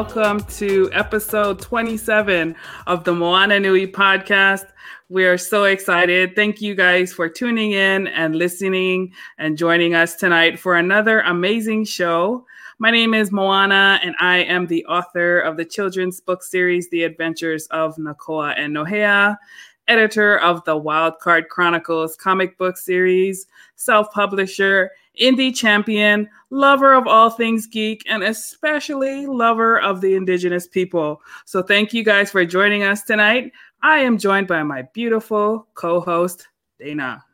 Welcome to episode 27 of the Moana Nui podcast. We are so excited. Thank you guys for tuning in and listening and joining us tonight for another amazing show. My name is Moana, and I am the author of the children's book series, The Adventures of Nakoa and Nohea, editor of the Wildcard Chronicles comic book series, self publisher, indie champion, lover of all things geek, and especially lover of the indigenous people. So, thank you guys for joining us tonight. I am joined by my beautiful co host, Dana.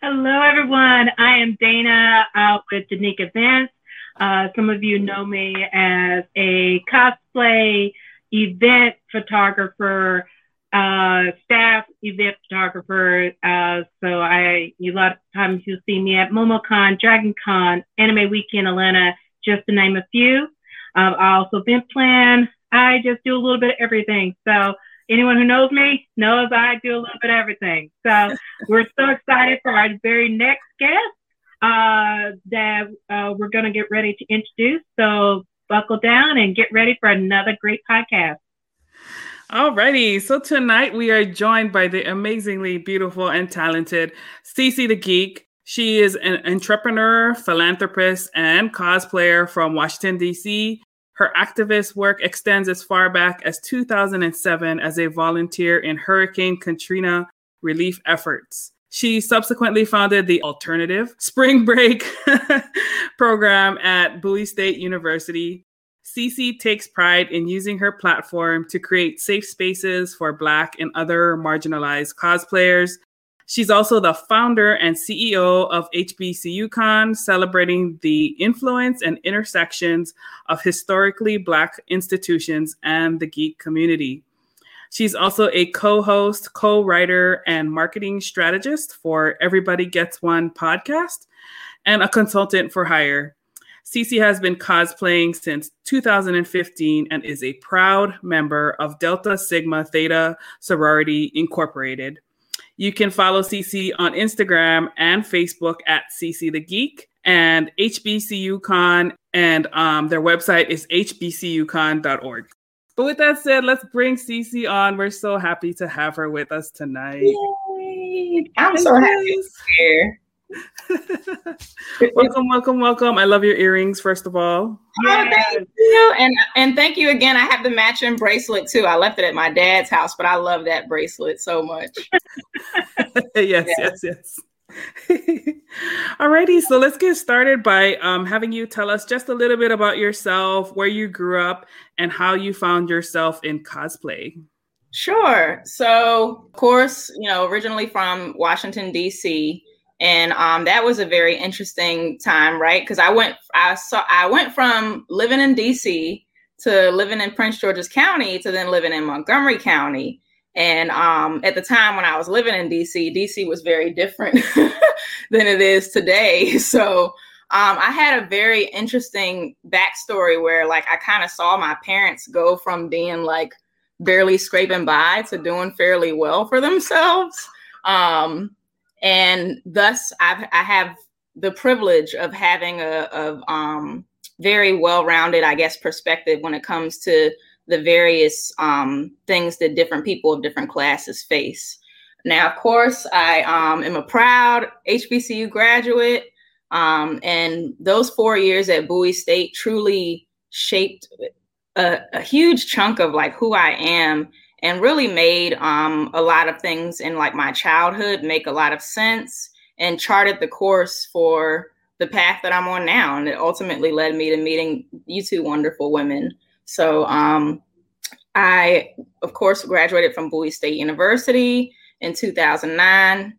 Hello, everyone. I am Dana out with Danica Vance. Uh, some of you know me as a cosplay event photographer uh, staff event photographer. Uh, so I, a lot of times you'll see me at MomoCon, Dragon Con, Anime Weekend Atlanta, just to name a few. Um, I also event plan. I just do a little bit of everything. So anyone who knows me knows I do a little bit of everything. So we're so excited for our very next guest uh, that uh, we're going to get ready to introduce. So buckle down and get ready for another great podcast. Alrighty, so tonight we are joined by the amazingly beautiful and talented Cece the Geek. She is an entrepreneur, philanthropist, and cosplayer from Washington, D.C. Her activist work extends as far back as 2007 as a volunteer in Hurricane Katrina relief efforts. She subsequently founded the Alternative Spring Break program at Bowie State University, Cece takes pride in using her platform to create safe spaces for Black and other marginalized cosplayers. She's also the founder and CEO of HBCUCon, celebrating the influence and intersections of historically Black institutions and the geek community. She's also a co host, co writer, and marketing strategist for Everybody Gets One podcast and a consultant for hire. Cece has been cosplaying since 2015 and is a proud member of Delta Sigma Theta Sorority Incorporated. You can follow Cece on Instagram and Facebook at Cece the Geek and HBCUCon, and um, their website is hbcucon.org. But with that said, let's bring Cece on. We're so happy to have her with us tonight. Yay. I'm so happy to be here. welcome, welcome, welcome. I love your earrings, first of all. Oh, thank you. And and thank you again. I have the matching bracelet too. I left it at my dad's house, but I love that bracelet so much. yes, yes, yes. Alrighty, so let's get started by um, having you tell us just a little bit about yourself, where you grew up, and how you found yourself in cosplay. Sure. So, of course, you know, originally from Washington, D.C., and um, that was a very interesting time, right? Because I went, I saw, I went from living in DC to living in Prince George's County to then living in Montgomery County. And um, at the time when I was living in DC, DC was very different than it is today. So um, I had a very interesting backstory where, like, I kind of saw my parents go from being like barely scraping by to doing fairly well for themselves. Um, and thus I've, I have the privilege of having a, um, very well-rounded, I guess, perspective when it comes to the various um, things that different people of different classes face. Now, of course, I um, am a proud HBCU graduate, um, and those four years at Bowie State truly shaped a, a huge chunk of like who I am and really made um, a lot of things in like my childhood make a lot of sense and charted the course for the path that I'm on now. And it ultimately led me to meeting you two wonderful women. So um, I, of course, graduated from Bowie State University in 2009.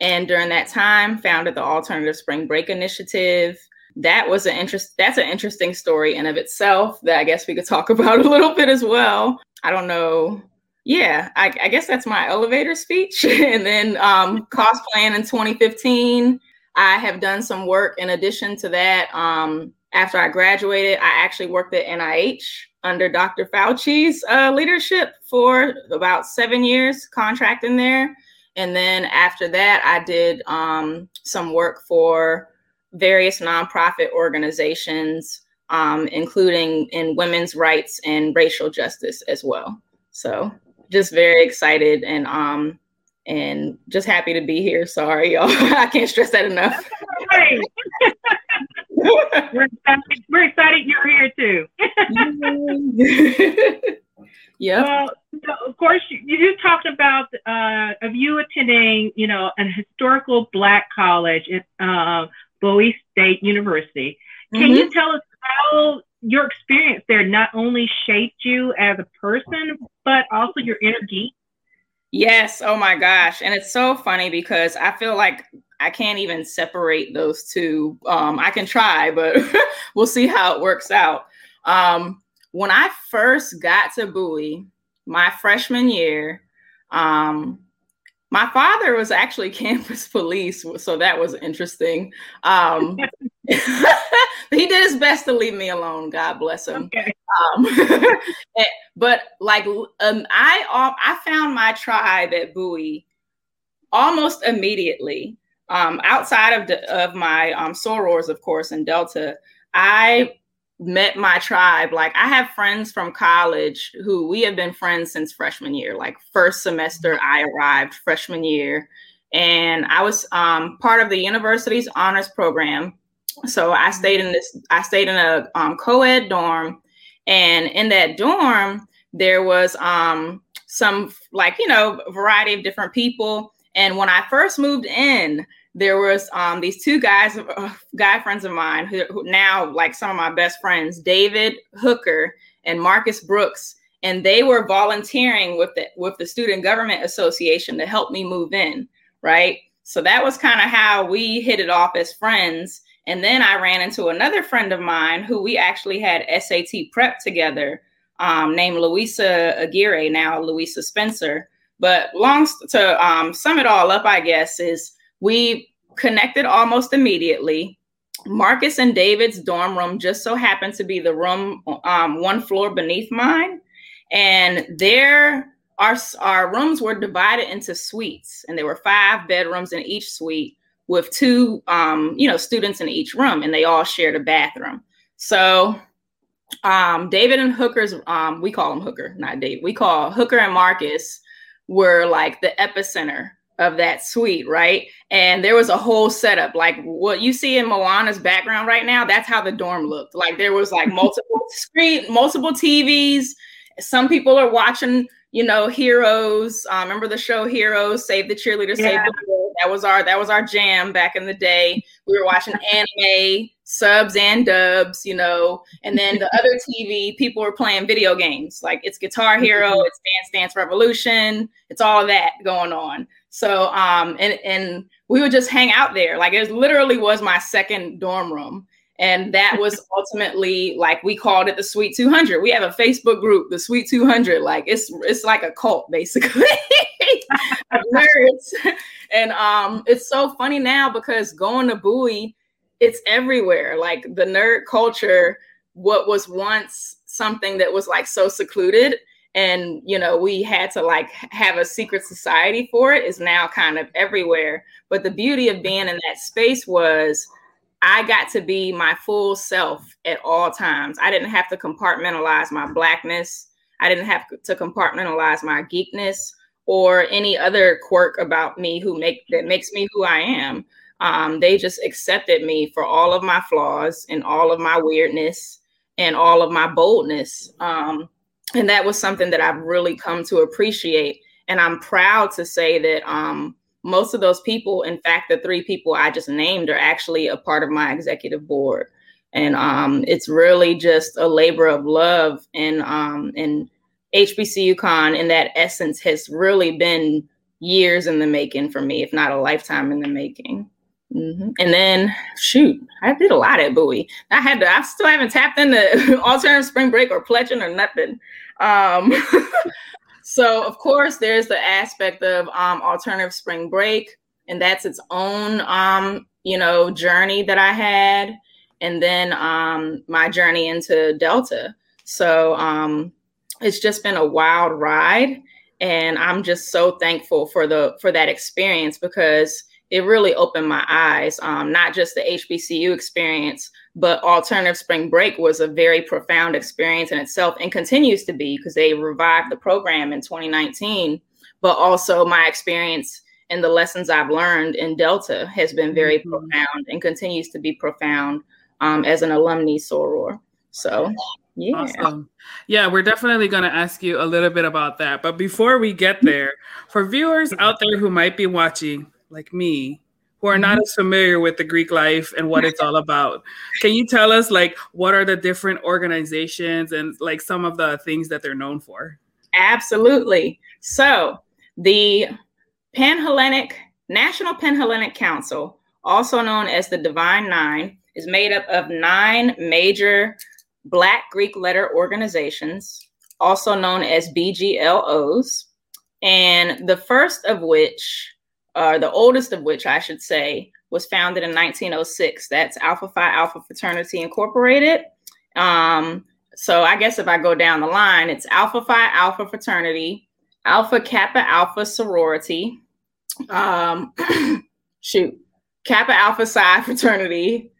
And during that time, founded the Alternative Spring Break Initiative. That was an interest. That's an interesting story in of itself that I guess we could talk about a little bit as well. I don't know yeah, I, I, guess that's my elevator speech. and then um, cosplaying in 2015, I have done some work in addition to that. Um, after I graduated, I actually worked at NIH under Dr. Fauci's uh, leadership for about seven years, contracting there. And then after that, I did um, some work for various nonprofit organizations um, including in women's rights and racial justice as well. So just very excited and um and just happy to be here. Sorry, y'all. I can't stress that enough. we're, excited, we're excited you're here too. yeah. Well, so of course, you, you talked about uh, of you attending, you know, an historical Black college at uh, Bowie State University. Can mm-hmm. you tell us how your experience there not only shaped you as a person, but also your inner geek? Yes. Oh my gosh. And it's so funny because I feel like I can't even separate those two. Um, I can try, but we'll see how it works out. Um, when I first got to Bowie, my freshman year, um, my father was actually campus police, so that was interesting. Um, he did his best to leave me alone. God bless him. Okay. Um, but like, um, I I found my tribe at Bowie almost immediately. Um, outside of the, of my um, sorors, of course, in Delta, I met my tribe. Like I have friends from college who we have been friends since freshman year. Like first semester, I arrived freshman year, and I was um, part of the university's honors program. So I stayed in this. I stayed in a um, co-ed dorm, and in that dorm there was um, some like you know variety of different people. And when I first moved in, there was um, these two guys, uh, guy friends of mine, who, who, now like some of my best friends, David Hooker and Marcus Brooks, and they were volunteering with the with the Student Government Association to help me move in, right? So that was kind of how we hit it off as friends. And then I ran into another friend of mine who we actually had SAT prep together, um, named Louisa Aguirre, now Louisa Spencer. But long to um, sum it all up, I guess is we connected almost immediately. Marcus and David's dorm room just so happened to be the room um, one floor beneath mine. And there, our, our rooms were divided into suites, and there were five bedrooms in each suite with two, um, you know, students in each room, and they all shared a bathroom. So um, David and Hooker's, um, we call him Hooker, not Dave. We call Hooker and Marcus were like the epicenter of that suite, right? And there was a whole setup, like what you see in Moana's background right now. That's how the dorm looked. Like there was like multiple screen, multiple TVs. Some people are watching, you know, Heroes. Uh, remember the show Heroes? Save the cheerleader, yeah. save the world. That was our that was our jam back in the day. We were watching anime subs and dubs, you know, and then the other TV, people were playing video games. Like it's Guitar Hero, it's Dance Dance Revolution, it's all of that going on. So um and and we would just hang out there. Like it literally was my second dorm room. And that was ultimately like we called it the Sweet 200. We have a Facebook group, the Sweet 200. Like it's it's like a cult basically. nerds. And um it's so funny now because going to Bowie, it's everywhere. Like the nerd culture, what was once something that was like so secluded and you know we had to like have a secret society for it. Is now kind of everywhere. But the beauty of being in that space was i got to be my full self at all times. I didn't have to compartmentalize my blackness. I didn't have to compartmentalize my geekness or any other quirk about me who make that makes me who i am. Um, they just accepted me for all of my flaws and all of my weirdness and all of my boldness. Um, and that was something that I've really come to appreciate. And I'm proud to say that um, most of those people, in fact, the three people I just named, are actually a part of my executive board. And um, it's really just a labor of love. And um, and HBCU Con, in that essence, has really been years in the making for me, if not a lifetime in the making. Mm-hmm. And then, shoot, I did a lot at Bowie. I had to, I still haven't tapped into alternative spring break or pledging or nothing. Um, so, of course, there's the aspect of um, alternative spring break, and that's its own, um, you know, journey that I had. And then um, my journey into Delta. So, um, it's just been a wild ride. And I'm just so thankful for the for that experience because it really opened my eyes. Um, not just the HBCU experience, but alternative spring break was a very profound experience in itself and continues to be because they revived the program in 2019. But also my experience and the lessons I've learned in Delta has been very mm-hmm. profound and continues to be profound um, as an alumni soror. So yeah. Awesome. Yeah, we're definitely going to ask you a little bit about that. But before we get there, for viewers out there who might be watching, like me, who are not mm-hmm. as familiar with the Greek life and what it's all about, can you tell us, like, what are the different organizations and, like, some of the things that they're known for? Absolutely. So, the Panhellenic National Panhellenic Council, also known as the Divine Nine, is made up of nine major Black Greek letter organizations, also known as BGLOs. And the first of which, or the oldest of which, I should say, was founded in 1906. That's Alpha Phi Alpha Fraternity Incorporated. Um, so I guess if I go down the line, it's Alpha Phi Alpha Fraternity, Alpha Kappa Alpha Sorority, um, shoot, Kappa Alpha Psi Fraternity,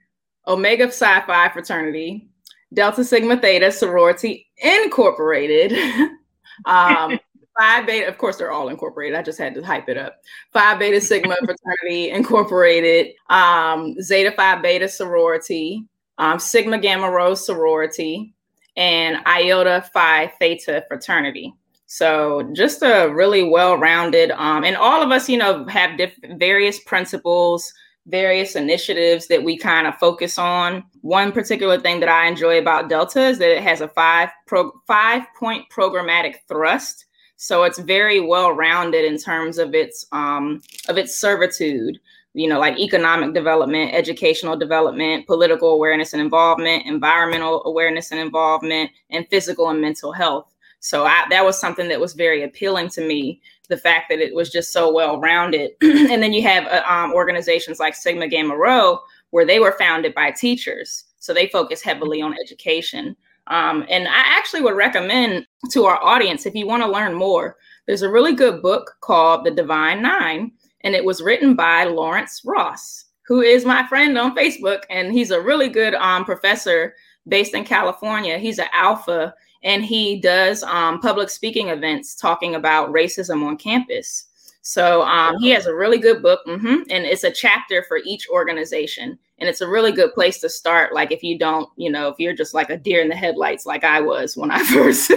Omega Psi Phi Fraternity, Delta Sigma Theta Sorority Incorporated. um, Phi Beta, of course, they're all incorporated. I just had to hype it up. Phi Beta Sigma Fraternity Incorporated, um, Zeta Phi Beta Sorority, um, Sigma Gamma Rho Sorority, and Iota Phi Theta Fraternity. So just a really well-rounded, um, and all of us, you know, have diff- various principles, various initiatives that we kind of focus on. One particular thing that I enjoy about Delta is that it has a five pro five point programmatic thrust. So it's very well rounded in terms of its um, of its servitude. You know, like economic development, educational development, political awareness and involvement, environmental awareness and involvement, and physical and mental health. So I, that was something that was very appealing to me the fact that it was just so well rounded. and then you have uh, um, organizations like Sigma Gamma Rho, where they were founded by teachers. So they focus heavily on education. Um, and I actually would recommend to our audience, if you want to learn more, there's a really good book called The Divine Nine, and it was written by Lawrence Ross, who is my friend on Facebook. And he's a really good um, professor based in California. He's an alpha and he does um, public speaking events talking about racism on campus. So um, he has a really good book, mm-hmm, and it's a chapter for each organization, and it's a really good place to start. Like if you don't, you know, if you're just like a deer in the headlights, like I was when I first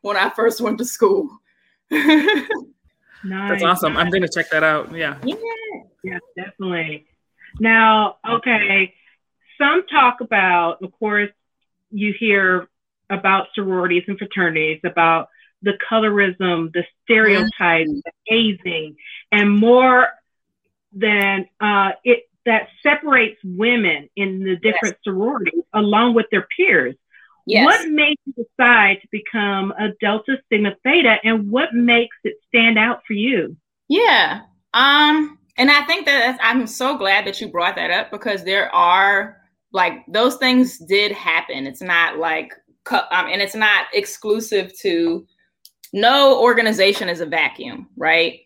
when I first went to school. nice. That's awesome. I'm gonna check that out. Yeah. Yeah. Yeah, definitely. Now, okay. Some talk about, of course, you hear about sororities and fraternities, about the colorism, the stereotypes, mm-hmm. the hazing, and more than uh, it that separates women in the different yes. sororities along with their peers. Yes. What made you decide to become a Delta Sigma Theta, and what makes it stand out for you? Yeah, um, and I think that I'm so glad that you brought that up because there are like those things did happen. It's not like um, and it's not exclusive to no organization is a vacuum, right?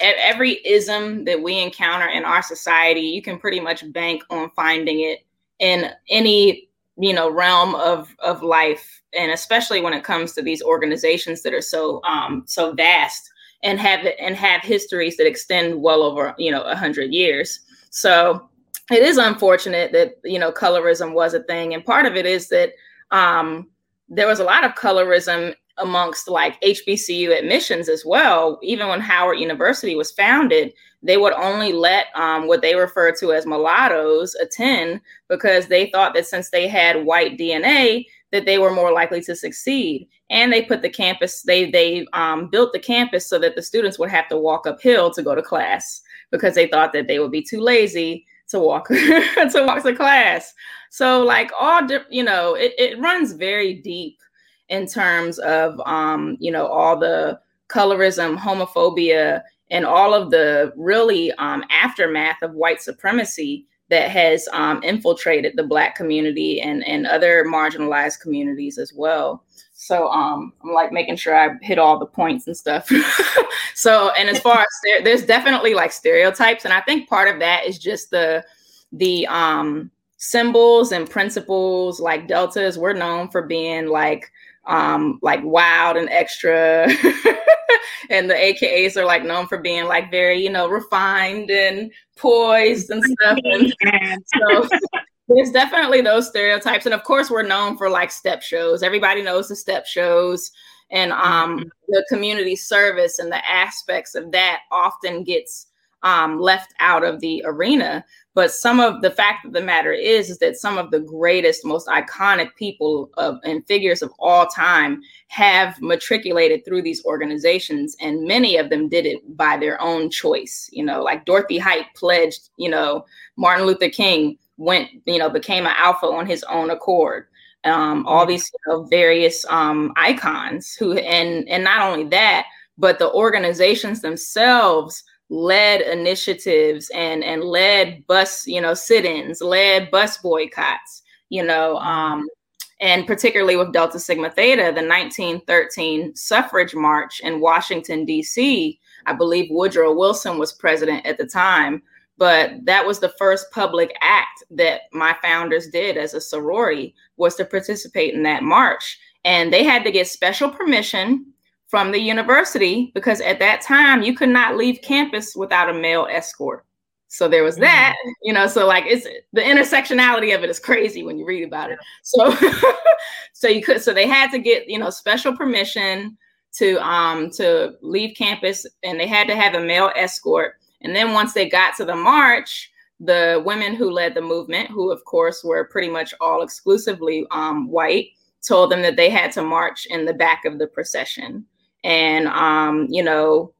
Every ism that we encounter in our society, you can pretty much bank on finding it in any you know realm of of life, and especially when it comes to these organizations that are so um, so vast and have and have histories that extend well over you know a hundred years. So it is unfortunate that you know colorism was a thing, and part of it is that um, there was a lot of colorism amongst like HBCU admissions as well. Even when Howard University was founded, they would only let um, what they refer to as mulattoes attend because they thought that since they had white DNA, that they were more likely to succeed. And they put the campus, they they um, built the campus so that the students would have to walk uphill to go to class because they thought that they would be too lazy to walk to walk to class. So like all you know, it, it runs very deep in terms of um, you know, all the colorism, homophobia, and all of the really um, aftermath of white supremacy that has um, infiltrated the black community and, and other marginalized communities as well. So um, I'm like making sure I hit all the points and stuff. so and as far as there's definitely like stereotypes, and I think part of that is just the the um symbols and principles like deltas we're known for being like um like wild and extra. And the akas are like known for being like very you know refined and poised and stuff. And so there's definitely those stereotypes. And of course we're known for like step shows. Everybody knows the step shows. And um mm-hmm. the community service and the aspects of that often gets um, left out of the arena but some of the fact of the matter is, is that some of the greatest, most iconic people of, and figures of all time have matriculated through these organizations, and many of them did it by their own choice. You know, like Dorothy Height pledged. You know, Martin Luther King went, you know, became an alpha on his own accord. Um, all these you know, various um, icons who, and and not only that, but the organizations themselves led initiatives and and led bus you know sit-ins led bus boycotts you know um and particularly with delta sigma theta the 1913 suffrage march in washington d.c i believe woodrow wilson was president at the time but that was the first public act that my founders did as a sorority was to participate in that march. And they had to get special permission from the university because at that time you could not leave campus without a male escort. So there was that, mm-hmm. you know, so like it's the intersectionality of it is crazy when you read about it. So so you could so they had to get, you know, special permission to um to leave campus and they had to have a male escort. And then once they got to the march, the women who led the movement, who of course were pretty much all exclusively um, white, told them that they had to march in the back of the procession and um, you know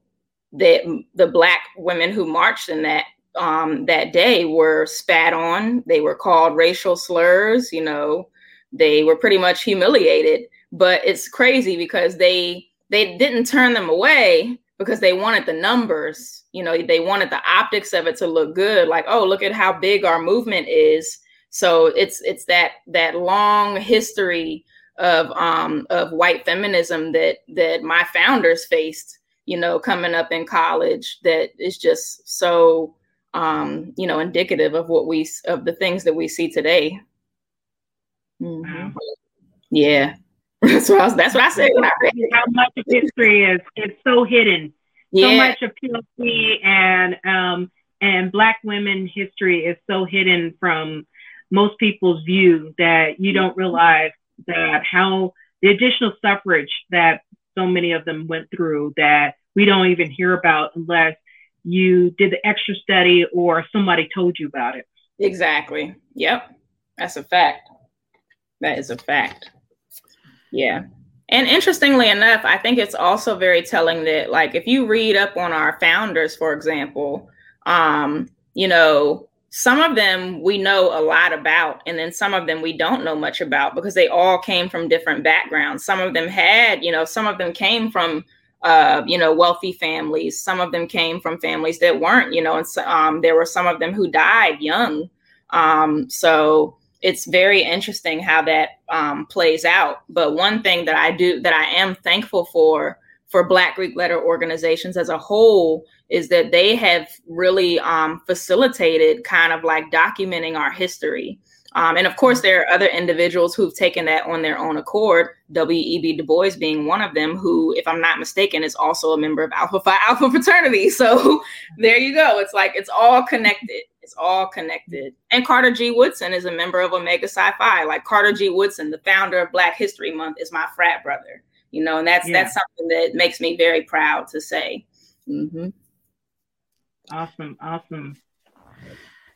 that the black women who marched in that um, that day were spat on. They were called racial slurs. You know, they were pretty much humiliated. But it's crazy because they they didn't turn them away because they wanted the numbers. You know, they wanted the optics of it to look good. Like, oh, look at how big our movement is. So it's it's that that long history of um of white feminism that that my founders faced you know coming up in college that is just so um you know indicative of what we of the things that we see today. Mm-hmm. yeah. That's what I was, that's what I said when I read how much of history is it's so hidden? Yeah. so much of POC and um and black women history is so hidden from most people's view that you don't realize that how the additional suffrage that so many of them went through that we don't even hear about unless you did the extra study or somebody told you about it. Exactly. Yep. That's a fact. That is a fact. Yeah. And interestingly enough, I think it's also very telling that, like, if you read up on our founders, for example, um, you know, some of them we know a lot about and then some of them we don't know much about because they all came from different backgrounds. Some of them had you know some of them came from uh, you know wealthy families. Some of them came from families that weren't you know and so, um, there were some of them who died young. Um, so it's very interesting how that um, plays out. But one thing that i do that i am thankful for for black greek letter organizations as a whole is that they have really um, facilitated kind of like documenting our history. Um, and of course, there are other individuals who've taken that on their own accord. W.E.B. Du Bois being one of them, who, if I'm not mistaken, is also a member of Alpha Phi Alpha fraternity. So there you go. It's like it's all connected. It's all connected. And Carter G. Woodson is a member of Omega Psi Phi. Like Carter G. Woodson, the founder of Black History Month, is my frat brother. You know, and that's yeah. that's something that makes me very proud to say. Mm-hmm. Awesome. Awesome.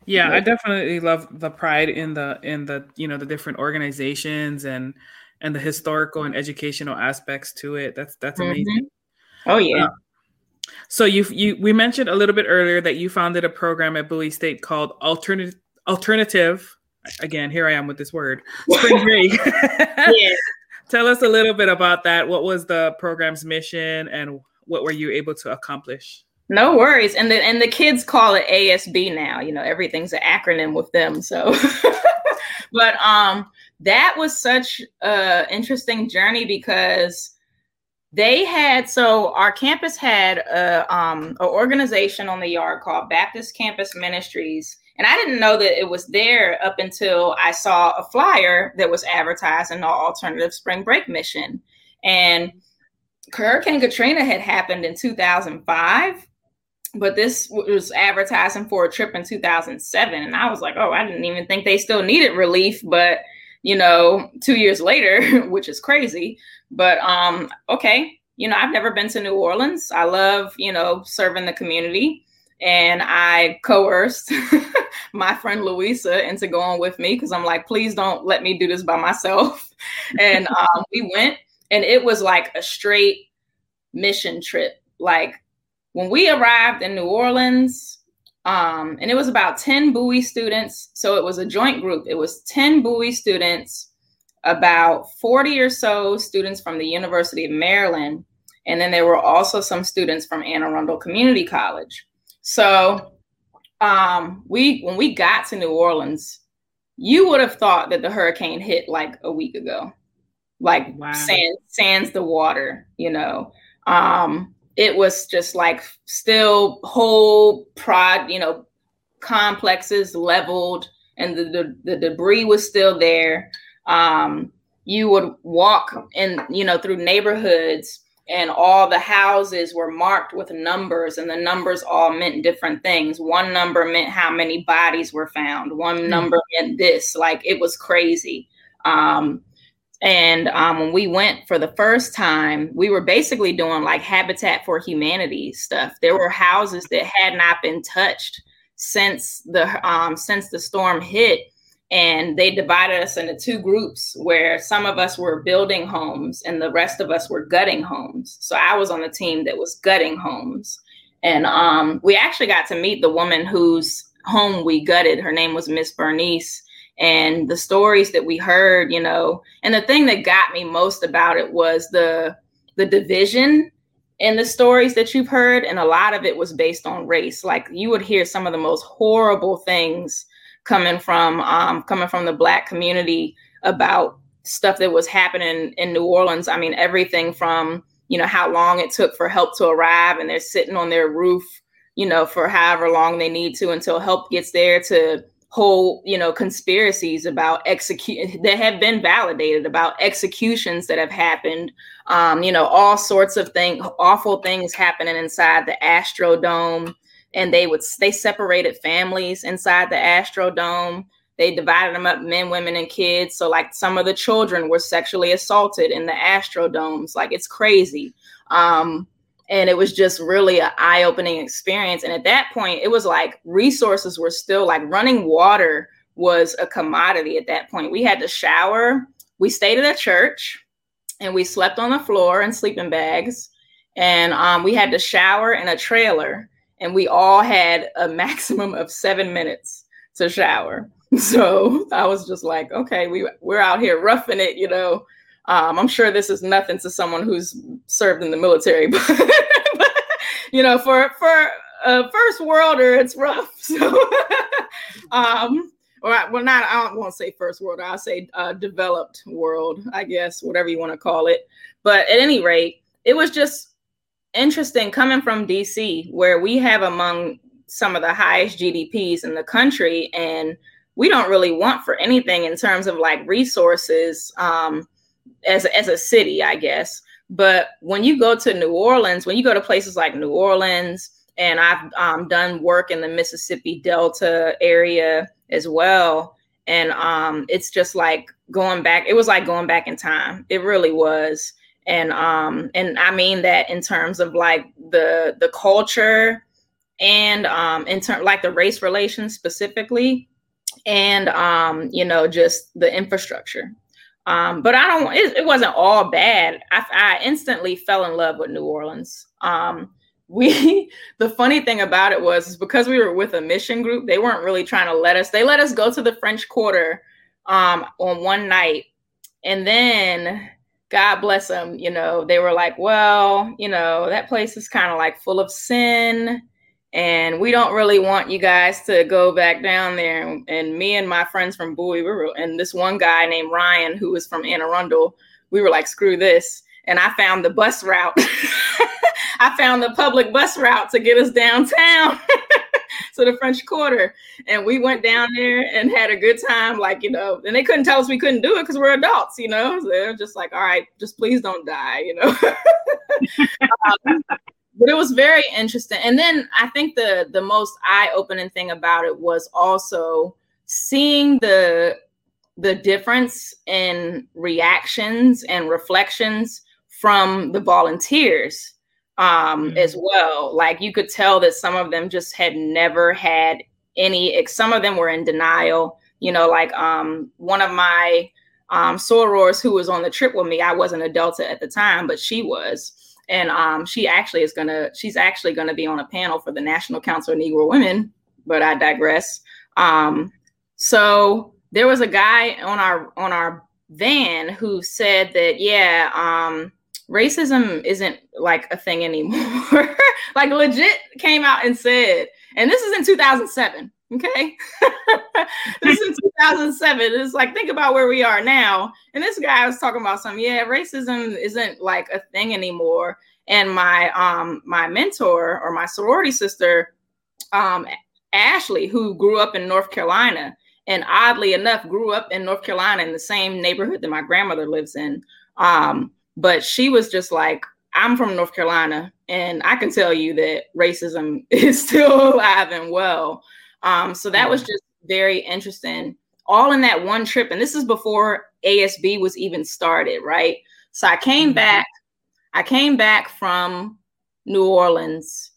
Yeah, I definitely love the pride in the in the you know the different organizations and and the historical and educational aspects to it. That's that's amazing. Mm-hmm. Oh yeah. Uh, so you you we mentioned a little bit earlier that you founded a program at Bowie State called Alternative Alternative. Again, here I am with this word. Spring break. Tell us a little bit about that. What was the program's mission and what were you able to accomplish? No worries. And the and the kids call it ASB now. You know, everything's an acronym with them. So but um that was such a interesting journey because they had so our campus had a um an organization on the yard called Baptist Campus Ministries. And I didn't know that it was there up until I saw a flyer that was advertising the alternative spring break mission. And Hurricane Katrina had happened in 2005 but this was advertising for a trip in 2007 and i was like oh i didn't even think they still needed relief but you know two years later which is crazy. But um okay you know i've never been to new orleans. I love you know serving the community and i coerced my friend louisa into going with me because i'm like please don't let me do this by myself and um, we went and it was like a straight mission trip like when we arrived in New Orleans, um, and it was about 10 Bowie students. So it was a joint group. It was 10 Bowie students, about 40 or so students from the University of Maryland. And then there were also some students from Anne Arundel Community College. So um, we when we got to New Orleans, you would have thought that the hurricane hit like a week ago. Like wow. sans, sans the water, you know. Um, it was just like still whole prod, you know, complexes leveled and the, the, the debris was still there. Um, you would walk in, you know, through neighborhoods and all the houses were marked with numbers and the numbers all meant different things. One number meant how many bodies were found. One mm-hmm. number meant this, like it was crazy. Um, and um, when we went for the first time, we were basically doing like Habitat for Humanity stuff. There were houses that had not been touched since the um, since the storm hit, and they divided us into two groups where some of us were building homes and the rest of us were gutting homes. So I was on the team that was gutting homes, and um, we actually got to meet the woman whose home we gutted. Her name was Miss Bernice and the stories that we heard you know and the thing that got me most about it was the the division in the stories that you've heard and a lot of it was based on race like you would hear some of the most horrible things coming from um, coming from the black community about stuff that was happening in new orleans. I mean everything from you know how long it took for help to arrive and they're sitting on their roof you know for however long they need to until help gets there to whole you know conspiracies about execute that have been validated about executions that have happened. Um you know all sorts of things awful things happening inside the astrodome and they would they separated families inside the astrodome. They divided them up men women and kids. So like some of the children were sexually assaulted in the astrodomes. Like it's crazy. Um and it was just really an eye-opening experience. And at that point it was like resources were still like running water was a commodity at that point. We had to shower. We stayed at a church and we slept on the floor in sleeping bags. And um, we had to shower in a trailer and we all had a maximum of seven minutes to shower so i was just like okay we, we're out here roughing it you know um, I'm sure this is nothing to someone who's served in the military, but, but you know, for for a first worlder, it's rough. So, um, or well, not I don't to say first world. I'll say uh, developed world, I guess, whatever you want to call it. But at any rate, it was just interesting coming from DC, where we have among some of the highest GDPs in the country, and we don't really want for anything in terms of like resources. Um, as as a city, I guess. But when you go to New Orleans, when you go to places like New Orleans, and I've um, done work in the Mississippi Delta area as well, and um, it's just like going back. It was like going back in time. It really was, and um, and I mean that in terms of like the the culture, and um, in terms like the race relations specifically, and um, you know just the infrastructure um, but I don't. It, it wasn't all bad. I, I, instantly fell in love with New Orleans. Um, we the funny thing about it was because we were with a mission group, they weren't really trying to let us. They let us go to the French Quarter um, on one night, and then God bless them, you know, they were like, well, you know, that place is kind of like full of sin and we don't really want you guys to go back down there. And, and me and my friends from Bowie, we were, and this one guy named Ryan, who was from Anne Arundel, we were like, screw this. And I found the bus route. I found the public bus route to get us downtown to the French Quarter. And we went down there and had a good time. Like, you know, and they couldn't tell us we couldn't do it because we're adults, you know. So they're just like, all right, just please don't die, you know. um, but it was very interesting. And then I think the the most eye-opening thing about it was also seeing the the difference in reactions and reflections from the volunteers um, mm-hmm. as well. Like you could tell that some of them just had never had any. Some of them were in denial. You know, like um, one of my um, sorors who was on the trip with me. I wasn't a Delta at the time, but she was and um, she actually is gonna she's actually gonna be on a panel for the National Council of Negro Women. But I digress. Um, so there was a guy on our on our van who said that yeah, um, racism isn't like a thing anymore. like legit came out and said, and this is in 2007. Okay. this is 2007. It's like, think about where we are now. And this guy was talking about some, yeah, racism isn't like a thing anymore. And my um my mentor or my sorority sister, um, Ashley, who grew up in North Carolina, and oddly enough, grew up in North Carolina in the same neighborhood that my grandmother lives in. Um, but she was just like, I'm from North Carolina, and I can tell you that racism is still alive and well. Um, so that was just very interesting. All in that one trip, and this is before ASB was even started, right? So I came mm-hmm. back. I came back from New Orleans,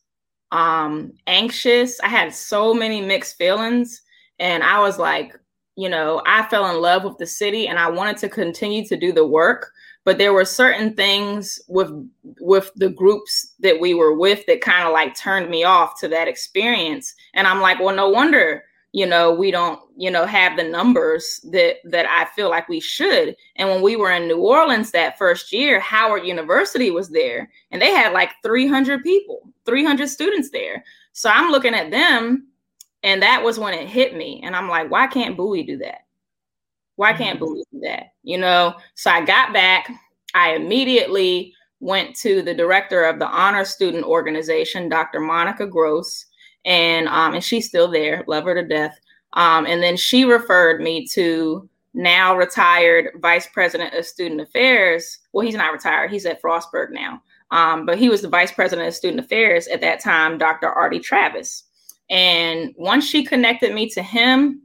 um, anxious. I had so many mixed feelings, and I was like, you know, I fell in love with the city, and I wanted to continue to do the work but there were certain things with with the groups that we were with that kind of like turned me off to that experience. And i'm like well no wonder you know we don't you know have the numbers that that i feel like we should. And when we were in new orleans that first year howard university was there and they had like 300 people 300 students there. So i'm looking at them and that was when it hit me and i'm like why can't bowie do that why can't mm-hmm. Do that? You know, so I got back. I immediately went to the director of the honor student organization, Dr. Monica Gross, and um, and she's still there, love her to death. Um, and then she referred me to now retired vice president of student affairs. Well, he's not retired; he's at Frostburg now. Um, but he was the vice president of student affairs at that time, Dr. Artie Travis. And once she connected me to him,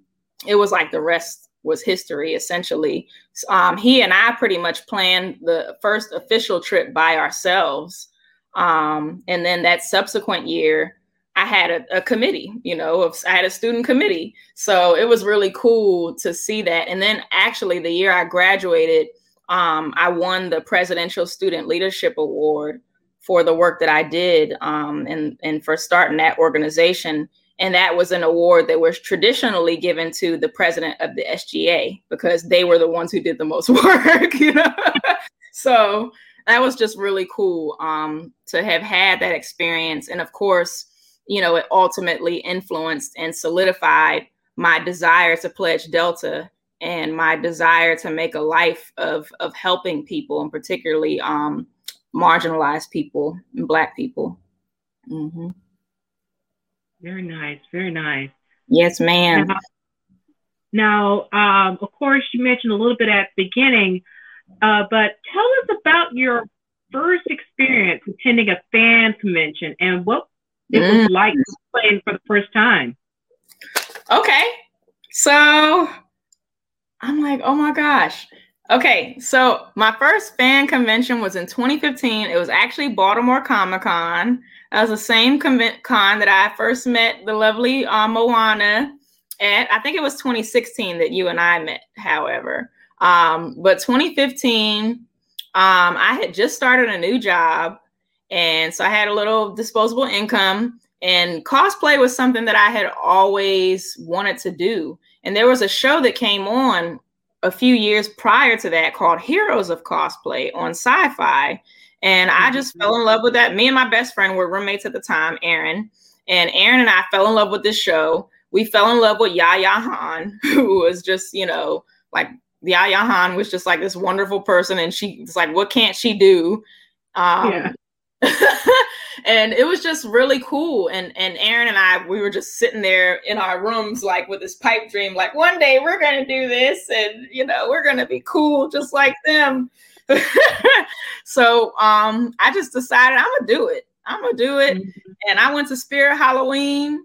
it was like the rest was history essentially. Um, he and I pretty much planned the first official trip by ourselves. Um, and then that subsequent year, I had a, a committee, you know, I had a student committee. So it was really cool to see that. And then actually, the year I graduated, um, I won the Presidential Student Leadership Award for the work that I did um, and, and for starting that organization. And that was an award that was traditionally given to the president of the SGA because they were the ones who did the most work, you know. so that was just really cool um, to have had that experience. And of course, you know, it ultimately influenced and solidified my desire to pledge Delta and my desire to make a life of of helping people, and particularly um, marginalized people and Black people. Mm-hmm. Very nice. Very nice. Yes, ma'am. Now, now um, of course, you mentioned a little bit at the beginning, uh, but tell us about your first experience attending a fan convention and what it mm. was like playing for the first time. Okay. So I'm like, oh my gosh. Okay, so my first fan convention was in 2015. It was actually Baltimore Comic Con. That was the same con that I first met the lovely uh, Moana at. I think it was 2016 that you and I met, however. Um, but 2015, um, I had just started a new job. And so I had a little disposable income. And cosplay was something that I had always wanted to do. And there was a show that came on a few years prior to that called Heroes of Cosplay on Syfy. And I just fell in love with that. Me and my best friend were roommates at the time, Aaron. And Aaron and I fell in love with this show. We fell in love with Yaya Han, who was just, you know, like Yaya Han was just like this wonderful person. And she's like, what can't she do? Um, yeah. and it was just really cool. And and Aaron and I, we were just sitting there in our rooms, like with this pipe dream, like one day we're gonna do this, and you know, we're gonna be cool just like them. so um I just decided I'm gonna do it. I'm gonna do it. Mm-hmm. And I went to Spirit Halloween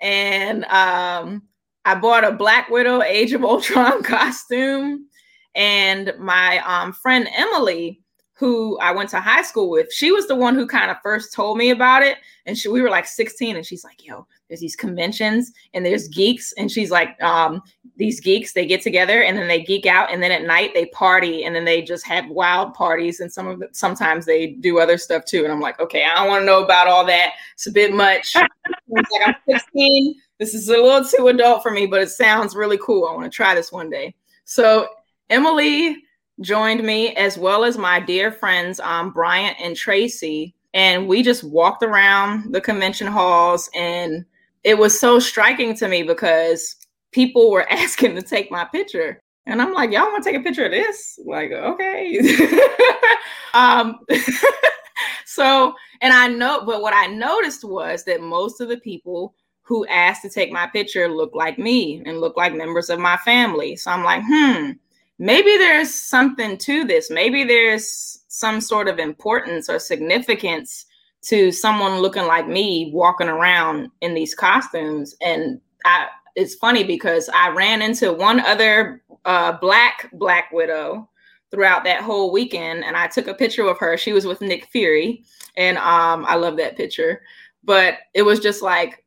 and um I bought a Black Widow Age of Ultron costume. And my um, friend Emily, who I went to high school with, she was the one who kind of first told me about it. And she, we were like 16, and she's like, yo, there's these conventions and there's geeks. And she's like, um, these geeks, they get together and then they geek out. And then at night they party and then they just have wild parties. And some of it, sometimes they do other stuff too. And I'm like, okay, I don't want to know about all that. It's a bit much. like, I'm 16. This is a little too adult for me, but it sounds really cool. I want to try this one day. So Emily joined me as well as my dear friends um, Bryant and Tracy. And we just walked around the convention halls. And it was so striking to me because people were asking to take my picture. And I'm like, y'all want to take a picture of this? Like, okay. um, so, and I know, but what I noticed was that most of the people who asked to take my picture looked like me and looked like members of my family. So I'm like, hmm, maybe there's something to this. Maybe there's some sort of importance or significance to someone looking like me walking around in these costumes. And I, it's funny because I ran into one other uh, black Black Widow throughout that whole weekend, and I took a picture of her. She was with Nick Fury, and um, I love that picture. But it was just like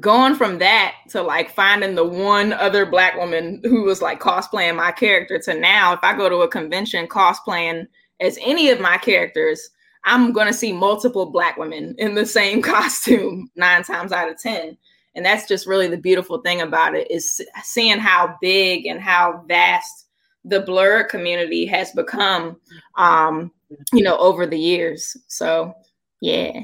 going from that to like finding the one other black woman who was like cosplaying my character to now if i go to a convention cosplaying as any of my characters i'm going to see multiple black women in the same costume nine times out of ten. And that's just really the beautiful thing about it is seeing how big and how vast the Blerd community has become um you know over the years. So yeah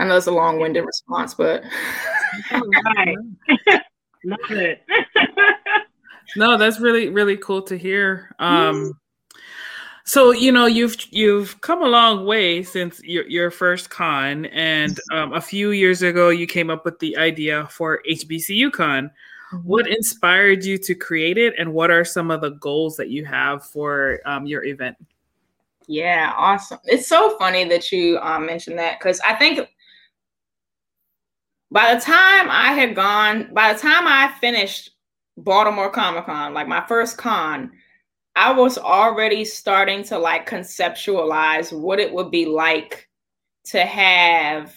i know it's a long-winded response but right. Love it. no, that's really really cool to hear. Um, so you know you've you've come a long way since your your first con, and um, a few years ago you came up with the idea for HBCU Con. Mm-hmm. What inspired you to create it, and what are some of the goals that you have for um, your event? Yeah, awesome. It's so funny that you um, mentioned that because I think by the time I had gone, by the time I finished Baltimore Comic Con, like my first con, I was already starting to like conceptualize what it would be like to have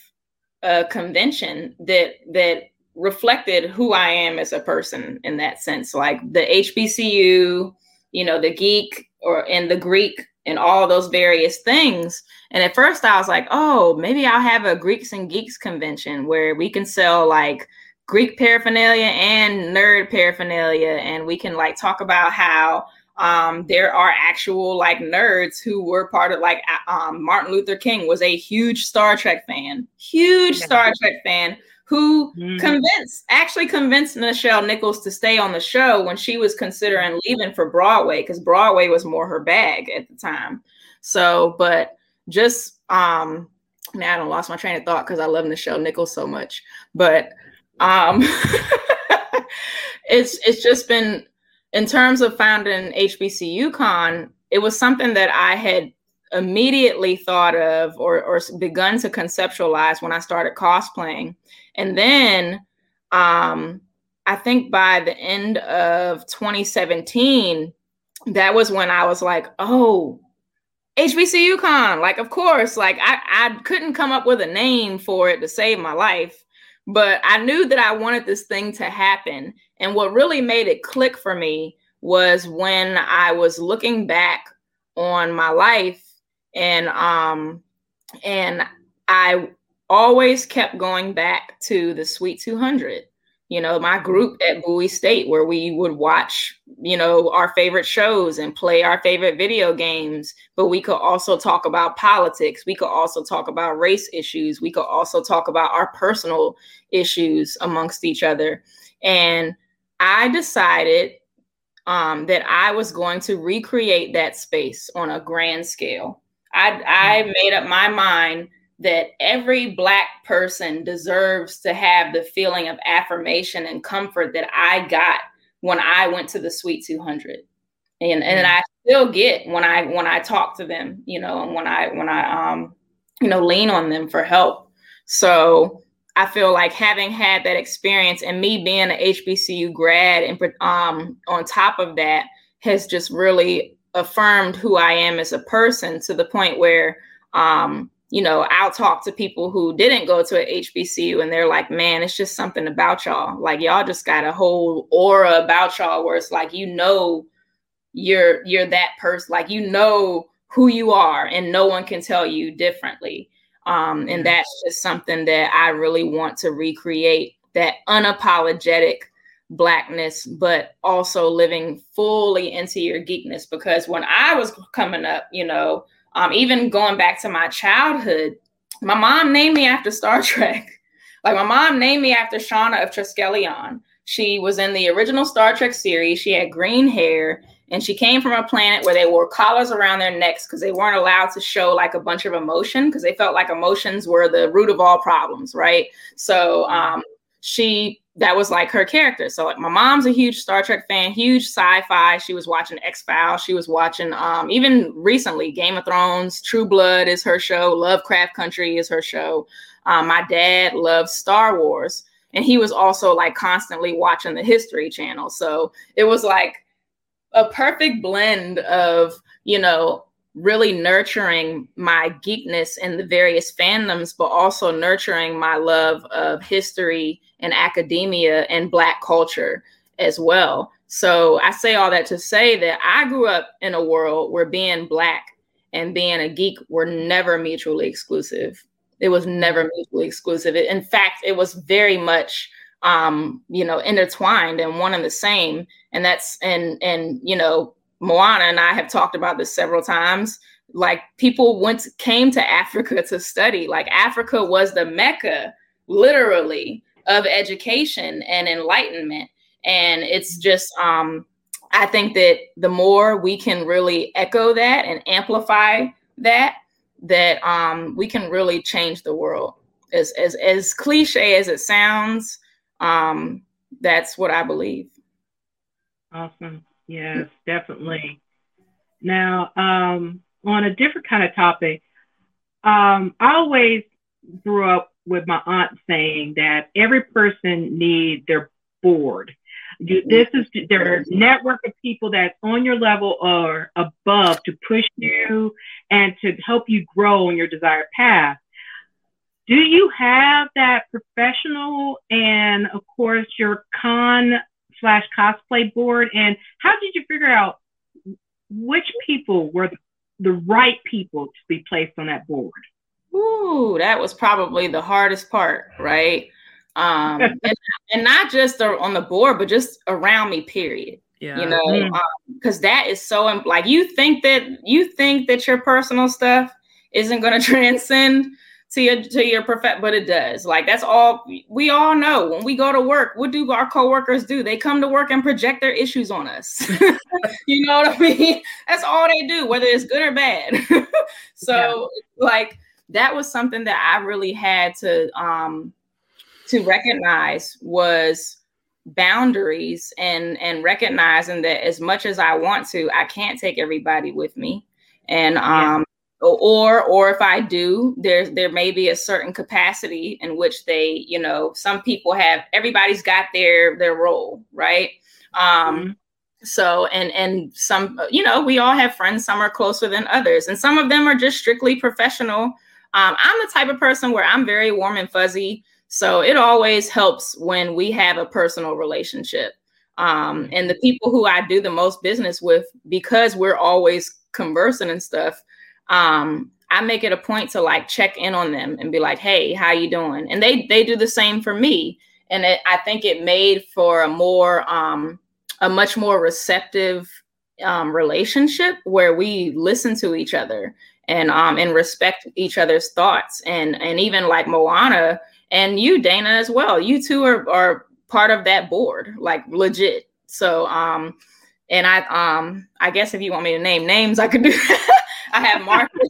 a convention that that reflected who I am as a person in that sense. Like the HBCU, you know, the geek or in the Greek and all those various things. And at first I was like, oh, maybe I'll have a Greeks and Geeks convention where we can sell like Greek paraphernalia and nerd paraphernalia. And we can like talk about how um, there are actual like nerds who were part of like um, Martin Luther King was a huge Star Trek fan, huge Star Trek fan who mm-hmm. convinced actually convinced Nichelle Nichols to stay on the show when she was considering leaving for Broadway because Broadway was more her bag at the time. So, but just um now I don't lost my train of thought because I love Nichelle Nichols so much. But um it's it's just been in terms of founding HBCU Con, it was something that I had immediately thought of or, or begun to conceptualize when I started cosplaying. And then um, I think by the end of 2017, that was when I was like, oh, HBCU Con. Like, of course, like I, I couldn't come up with a name for it to save my life, but I knew that I wanted this thing to happen. And what really made it click for me was when I was looking back on my life and um and I always kept going back to the Sweet 200. You know, my group at Bowie State, where we would watch you know, our favorite shows and play our favorite video games, but we could also talk about politics. We could also talk about race issues. We could also talk about our personal issues amongst each other. And I decided um, that I was going to recreate that space on a grand scale. I, I mm-hmm. made up my mind that every Black person deserves to have the feeling of affirmation and comfort that I got when I went to the Sweet 200. And, and I still get when I when I talk to them, you know, and when I when I um you know lean on them for help. So I feel like having had that experience and me being an HBCU grad and um on top of that has just really affirmed who I am as a person to the point where um you know, I'll talk to people who didn't go to a HBCU and they're like, man, it's just something about y'all. Like y'all just got a whole aura about y'all where it's like, you know, you're you're that person, like you know who you are and no one can tell you differently. Um, and that's just something that I really want to recreate that unapologetic blackness, but also living fully into your geekness. Because when I was coming up, you know, um, even going back to my childhood, my mom named me after Star Trek. Like my mom named me after Shauna of Triskelion. She was in the original Star Trek series. She had green hair and she came from a planet where they wore collars around their necks because they weren't allowed to show like a bunch of emotion because they felt like emotions were the root of all problems, right? So um, she that was like her character. So like my mom's a huge Star Trek fan, huge sci-fi. She was watching X-Files. She was watching um even recently Game of Thrones, True Blood is her show, Lovecraft Country is her show. Um, my dad loves Star Wars. And he was also like constantly watching the History Channel. So it was like a perfect blend of, you know, really nurturing my geekness in the various fandoms, but also nurturing my love of history and academia and Black culture as well. So I say all that to say that I grew up in a world where being Black and being a geek were never mutually exclusive. It was never mutually exclusive. In fact, it was very much um, you know, intertwined and one and the same. And that's and and you know, Moana and I have talked about this several times. Like people went came to Africa to study. Like Africa was the mecca, literally, of education and enlightenment. And it's just um, I think that the more we can really echo that and amplify that, that um, we can really change the world. As as as cliche as it sounds, um, that's what I believe. Awesome. Yes, definitely. Now, um, on a different kind of topic, um, I always grew up with my aunt saying that every person needs their board. This is their network of people that's on your level or above to push you and to help you grow on your desired path. Do you have that professional and, of course, your con slash cosplay board? And how did you figure out which people were the right people to be placed on that board? Ooh, that was probably the hardest part, right? Um, and, and not just on the board, but just around me, period. Yeah. You know, because mm. um, that is so like you think that you think that your personal stuff isn't going to transcend to your to your perfect but it does. Like that's all we all know when we go to work what do our coworkers do? They come to work and project their issues on us. You know what i mean? That's all they do whether it's good or bad. So yeah. like that was something that i really had to um to recognize was boundaries and and recognizing that as much as i want to i can't take everybody with me. And um or or if i do there there may be a certain capacity in which they you know some people have everybody's got their their role right? Um mm-hmm. so and and some you know we all have friends some are closer than others and some of them are just strictly professional. Um i'm the type of person where i'm very warm and fuzzy so it always helps when we have a personal relationship. Um and the people who i do the most business with because we're always conversing and stuff um, I make it a point to like check in on them and be like, "Hey, how you doing?" And they they do the same for me. And it, I think it made for a more um, a much more receptive um, relationship where we listen to each other and um and respect each other's thoughts and and even like Moana and you Dana as well. You two are are part of that board, like legit. So um and I um I guess if you want me to name names, I could do I have Marcus,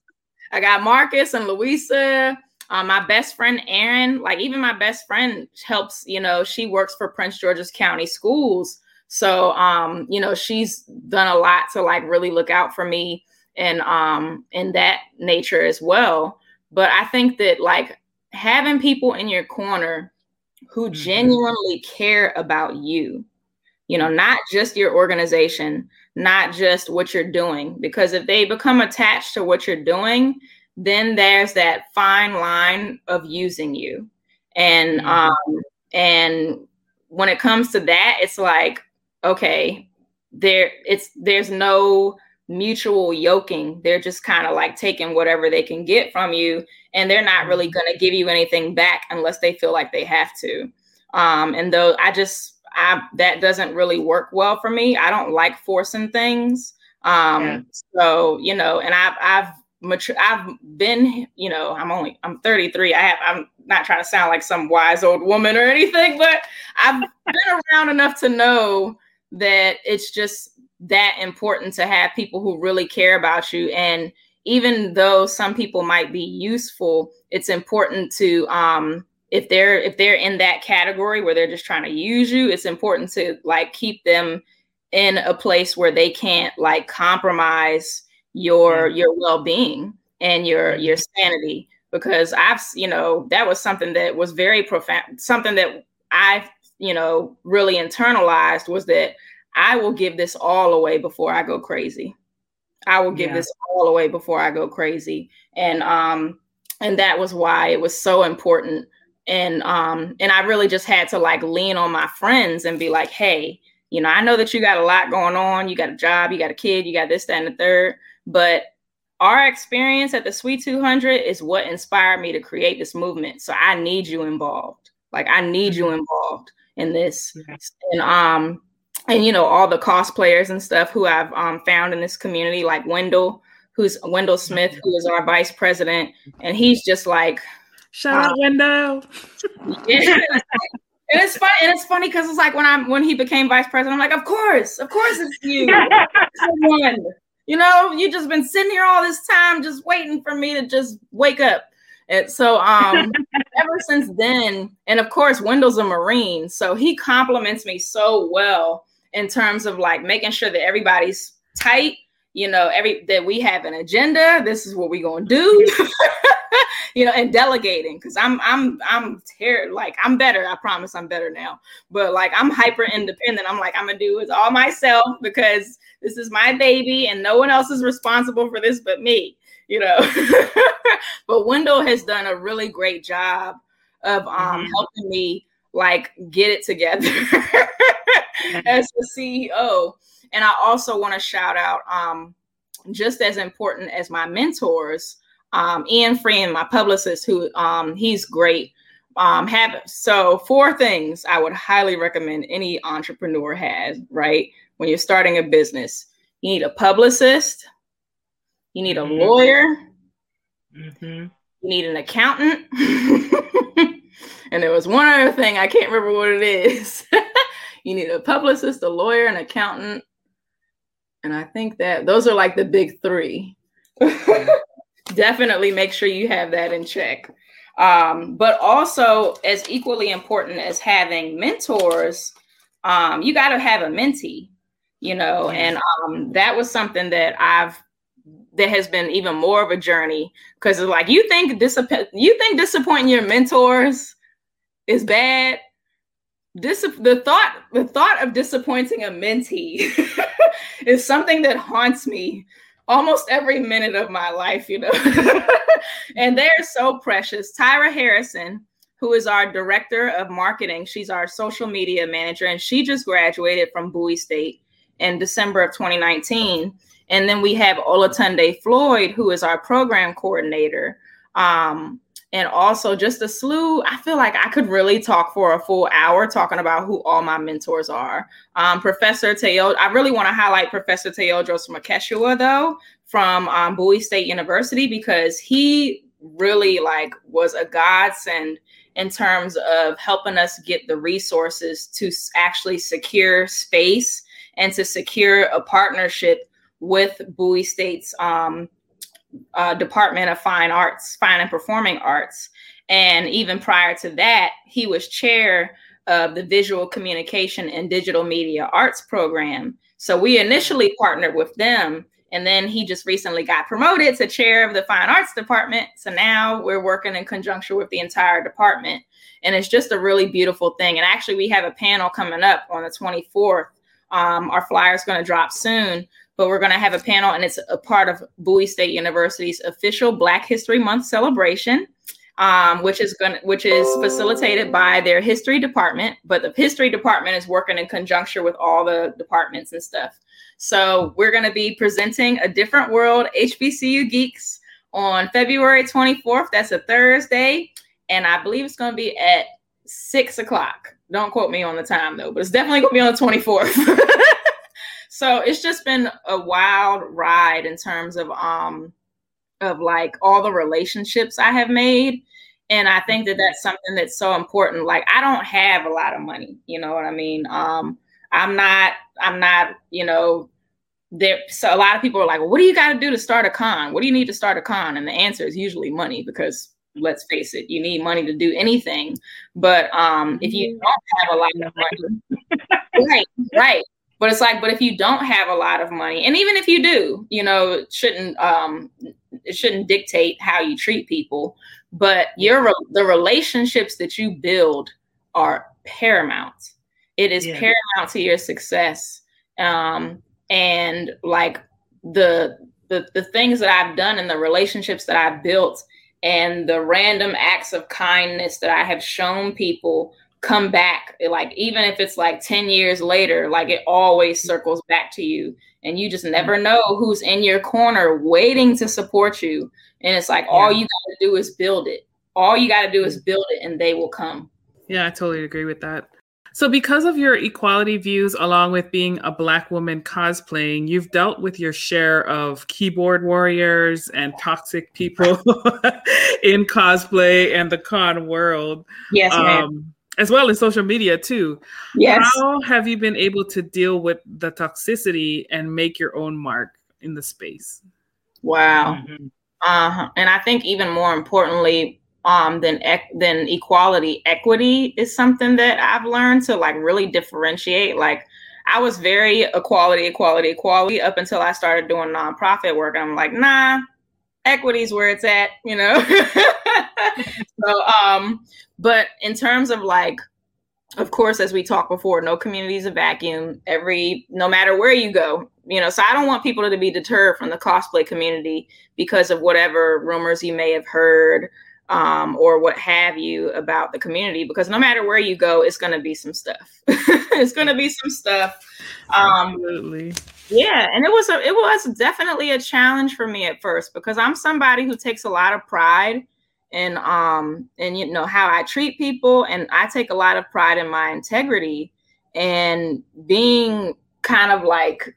I got Marcus and Louisa. Um, my best friend Erin, like even my best friend helps, you know, she works for Prince George's County Schools. So um, you know, she's done a lot to like really look out for me and um in that nature as well. But I think that like having people in your corner who mm-hmm. genuinely care about you, you know, not just your organization, not just what you're doing, because if they become attached to what you're doing, then there's that fine line of using you. And mm-hmm. um and when it comes to that, it's like, okay, there it's there's no mutual yoking. They're just kind of like taking whatever they can get from you, and they're not really mm-hmm. going to give you anything back unless they feel like they have to. Um, and though I just, I that doesn't really work well for me. I don't like forcing things. Um, yeah. so you know, and I've I've mature. I've been, you know, I'm only I'm 33. I have I'm not trying to sound like some wise old woman or anything, but I've been around enough to know that it's just that important to have people who really care about you and even though some people might be useful it's important to um if they're if they're in that category where they're just trying to use you it's important to like keep them in a place where they can't like compromise your mm-hmm. your well-being and your your sanity because i've you know that was something that was very profound something that i you know really internalized was that I will give this all away before I go crazy. I will give yeah. this all away before I go crazy. And um and that was why it was so important. And um and I really just had to like lean on my friends and be like, "Hey, you know, I know that you got a lot going on. You got a job, you got a kid, you got this, that, and the third, but our experience at the Sweet 200 is what inspired me to create this movement. So I need you involved. Like I need you mm-hmm. involved in this. And um and you know all the cosplayers and stuff who I've um, found in this community, like Wendell, who's Wendell Smith, who is our vice president, and he's just like, shout out Wendell. yeah. And it's fun, and it's funny because it's like when I'm when he became vice president, I'm like, of course, of course it's you. one. You know, you just been sitting here all this time just waiting for me to just wake up. And so um ever since then, and of course Wendell's a Marine, so he compliments me so well in terms of like making sure that everybody's tight you know every that we have an agenda this is what we're gonna do you know and delegating because i'm i'm i'm ter- like i'm better i promise i'm better now but like i'm hyper independent i'm like i'm gonna do it all myself because this is my baby and no one else is responsible for this but me you know but wendell has done a really great job of um mm-hmm. helping me like get it together as the CEO. And I also want to shout out, um, just as important as my mentors, um, Ian Freeman, my publicist, who um, he's great. Um, have so four things I would highly recommend any entrepreneur has. Right when you're starting a business, you need a publicist, you need a mm-hmm. lawyer, mm-hmm. you need an accountant. And there was one other thing, I can't remember what it is. you need a publicist, a lawyer, an accountant. And I think that those are like the big three. Definitely make sure you have that in check. Um, but also, as equally important as having mentors, um, you got to have a mentee, you know, and um, that was something that I've that has been even more of a journey because it's like you think disappoint you think disappointing your mentors is bad. Dis- the thought the thought of disappointing a mentee is something that haunts me almost every minute of my life, you know. and they're so precious. Tyra Harrison, who is our director of marketing, she's our social media manager, and she just graduated from Bowie State in December of 2019. And then we have Olatunde Floyd, who is our program coordinator. Um, and also just a slew. I feel like I could really talk for a full hour talking about who all my mentors are. Um, Professor Teo, I really want to highlight Professor Tewodross Melchishua though from um, Bowie State University because he really like was a godsend in terms of helping us get the resources to actually secure space and to secure a partnership with Bowie State's um, uh, Department of Fine Arts, Fine and Performing Arts. And even prior to that, he was chair of the Visual Communication and Digital Media Arts program. So we initially partnered with them. And then he just recently got promoted to chair of the Fine Arts Department. So now we're working in conjunction with the entire department. And it's just a really beautiful thing. And actually, we have a panel coming up on the 24th. Um, our flyer is going to drop soon but we're going to have a panel and it's a part of Bowie State University's official Black History Month celebration. Um, which is going which is facilitated by their history department, but the history department is working in conjunction with all the departments and stuff. So we're going to be presenting a different world HBCU geeks on February 24th. That's a Thursday, and I believe it's going to be at six o'clock. Don't quote me on the time though, but it's definitely going to be on the 24th. so it's just been a wild ride in terms of um of like all the relationships I have made. And I think that that's something that's so important. Like I don't have a lot of money, you know what I mean? Um, I'm not, I'm not, you know, there. So a lot of people are like, well, what do you got to do to start a con? What do you need to start a con? And the answer is usually money because let's face it, you need money to do anything. But um, if you don't have a lot of money, right, right. But it's like, but if you don't have a lot of money, and even if you do, you know, it shouldn't um, it shouldn't dictate how you treat people. But your the relationships that you build are paramount. It is yeah. paramount to your success. Um, and like the the the things that I've done and the relationships that I've built and the random acts of kindness that I have shown people come back like even if it's like 10 years later like it always mm-hmm. circles back to you and you just never mm-hmm. know who's in your corner waiting to support you and it's like yeah. all you got to do is build it. All you got to do is mm-hmm. build it and they will come. Yeah i totally agree with that. So because of your equality views along with being a black woman cosplaying you've dealt with your share of keyboard warriors and toxic people in cosplay and the con world. Yes um, as well as social media too. Yes. How have you been able to deal with the toxicity and make your own mark in the space? Wow. Mm-hmm. Uh-huh. And I think even more importantly, um, than than equality, equity is something that I've learned to like really differentiate. Like I was very equality, equality, equality up until I started doing nonprofit work. I'm like, nah, equity is where it's at, you know. so um but in terms of like, of course, as we talked before, no community is a vacuum. Every, no matter where you go, you know, so I don't want people to be deterred from the cosplay community because of whatever rumors you may have heard um, or what have you about the community because no matter where you go it's going to be some stuff it's going to be some stuff um, absolutely yeah and it was a, it was definitely a challenge for me at first because i'm somebody who takes a lot of pride in um and you know how I treat people and I take a lot of pride in my integrity and being kind of like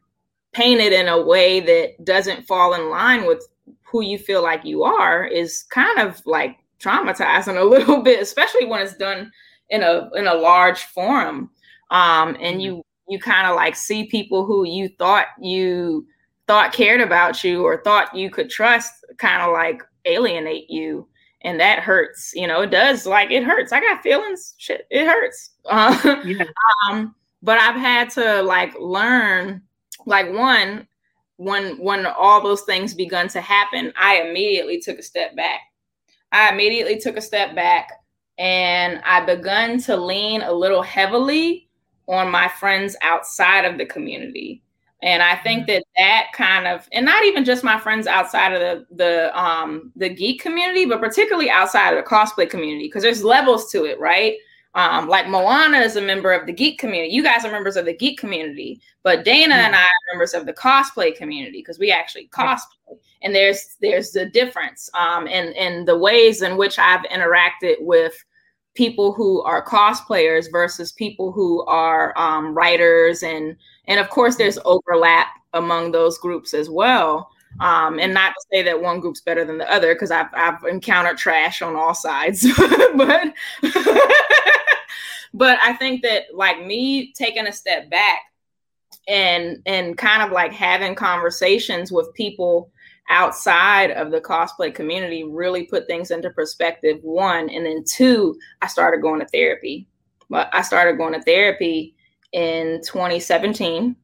painted in a way that doesn't fall in line with who you feel like you are is kind of like traumatizing a little bit especially when it's done in a in a large forum. Um and you you kind of like see people who you thought you thought cared about you or thought you could trust kind of like alienate you. And that hurts you know it does like it hurts. I got feelings shit it hurts. Uh, yeah. um but i've had to like learn like one when when all those things begun to happen i immediately took a step back. I immediately took a step back and i begun to lean a little heavily on my friends outside of the community and I think mm-hmm. that that kind of, and not even just my friends outside of the the um the geek community, but particularly outside of the cosplay community, because there's levels to it, right? Um, like Moana is a member of the geek community. You guys are members of the geek community, but Dana and I are members of the cosplay community because we actually cosplay. And there's there's the difference um, in in the ways in which I've interacted with people who are cosplayers versus people who are um, writers. And and of course there's overlap among those groups as well. Um, and not to say that one group's better than the other because I've, I've encountered trash on all sides. But but i think that like me taking a step back and and kind of like having conversations with people outside of the cosplay community really put things into perspective one and then two i started going to therapy. But i started going to therapy in 2017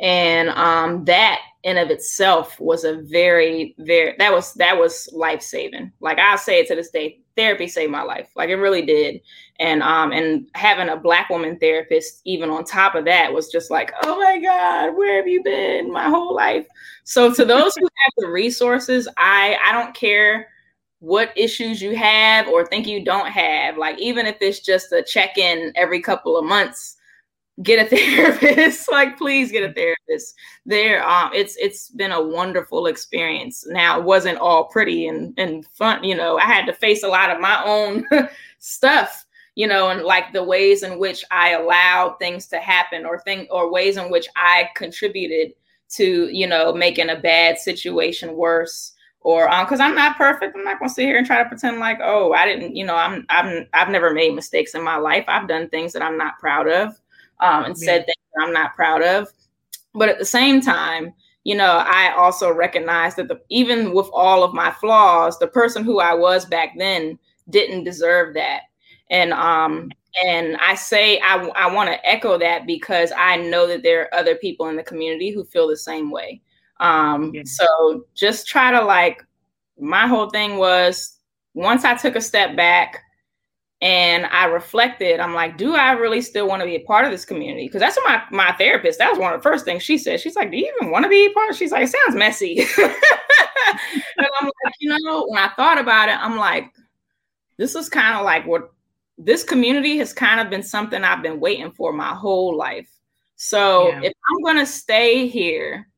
and um, that in of itself was a very very that was that was life saving like i say it to this day therapy saved my life. Like it really did. And um and having a black woman therapist even on top of that was just like oh my god where have you been my whole life? So to those who have the resources i i don't care what issues you have or think you don't have. Like even if it's just a check-in every couple of months get a therapist. Like please get a therapist. There um it's it's been a wonderful experience. Now it wasn't all pretty and and fun you know i had to face a lot of my own stuff you know and like the ways in which i allowed things to happen or thing or ways in which i contributed to you know making a bad situation worse or um because i'm not perfect. I'm not going to sit here and try to pretend like oh i didn't you know i'm i'm i've never made mistakes in my life. I've done things that i'm not proud of um, and said things I'm not proud of. But at the same time, you know, I also recognize that the, even with all of my flaws, the person who I was back then didn't deserve that. And um, and I say I, I want to echo that because I know that there are other people in the community who feel the same way. Um, yeah. So just try to like, my whole thing was once I took a step back, and I reflected. I'm like, do I really still want to be a part of this community? Because that's what my my therapist. That was one of the first things she said. She's like, do you even want to be a part? She's like, it sounds messy. and I'm like, you know, when I thought about it, I'm like, this is kind of like what this community has kind of been something I've been waiting for my whole life. So yeah. if I'm gonna stay here,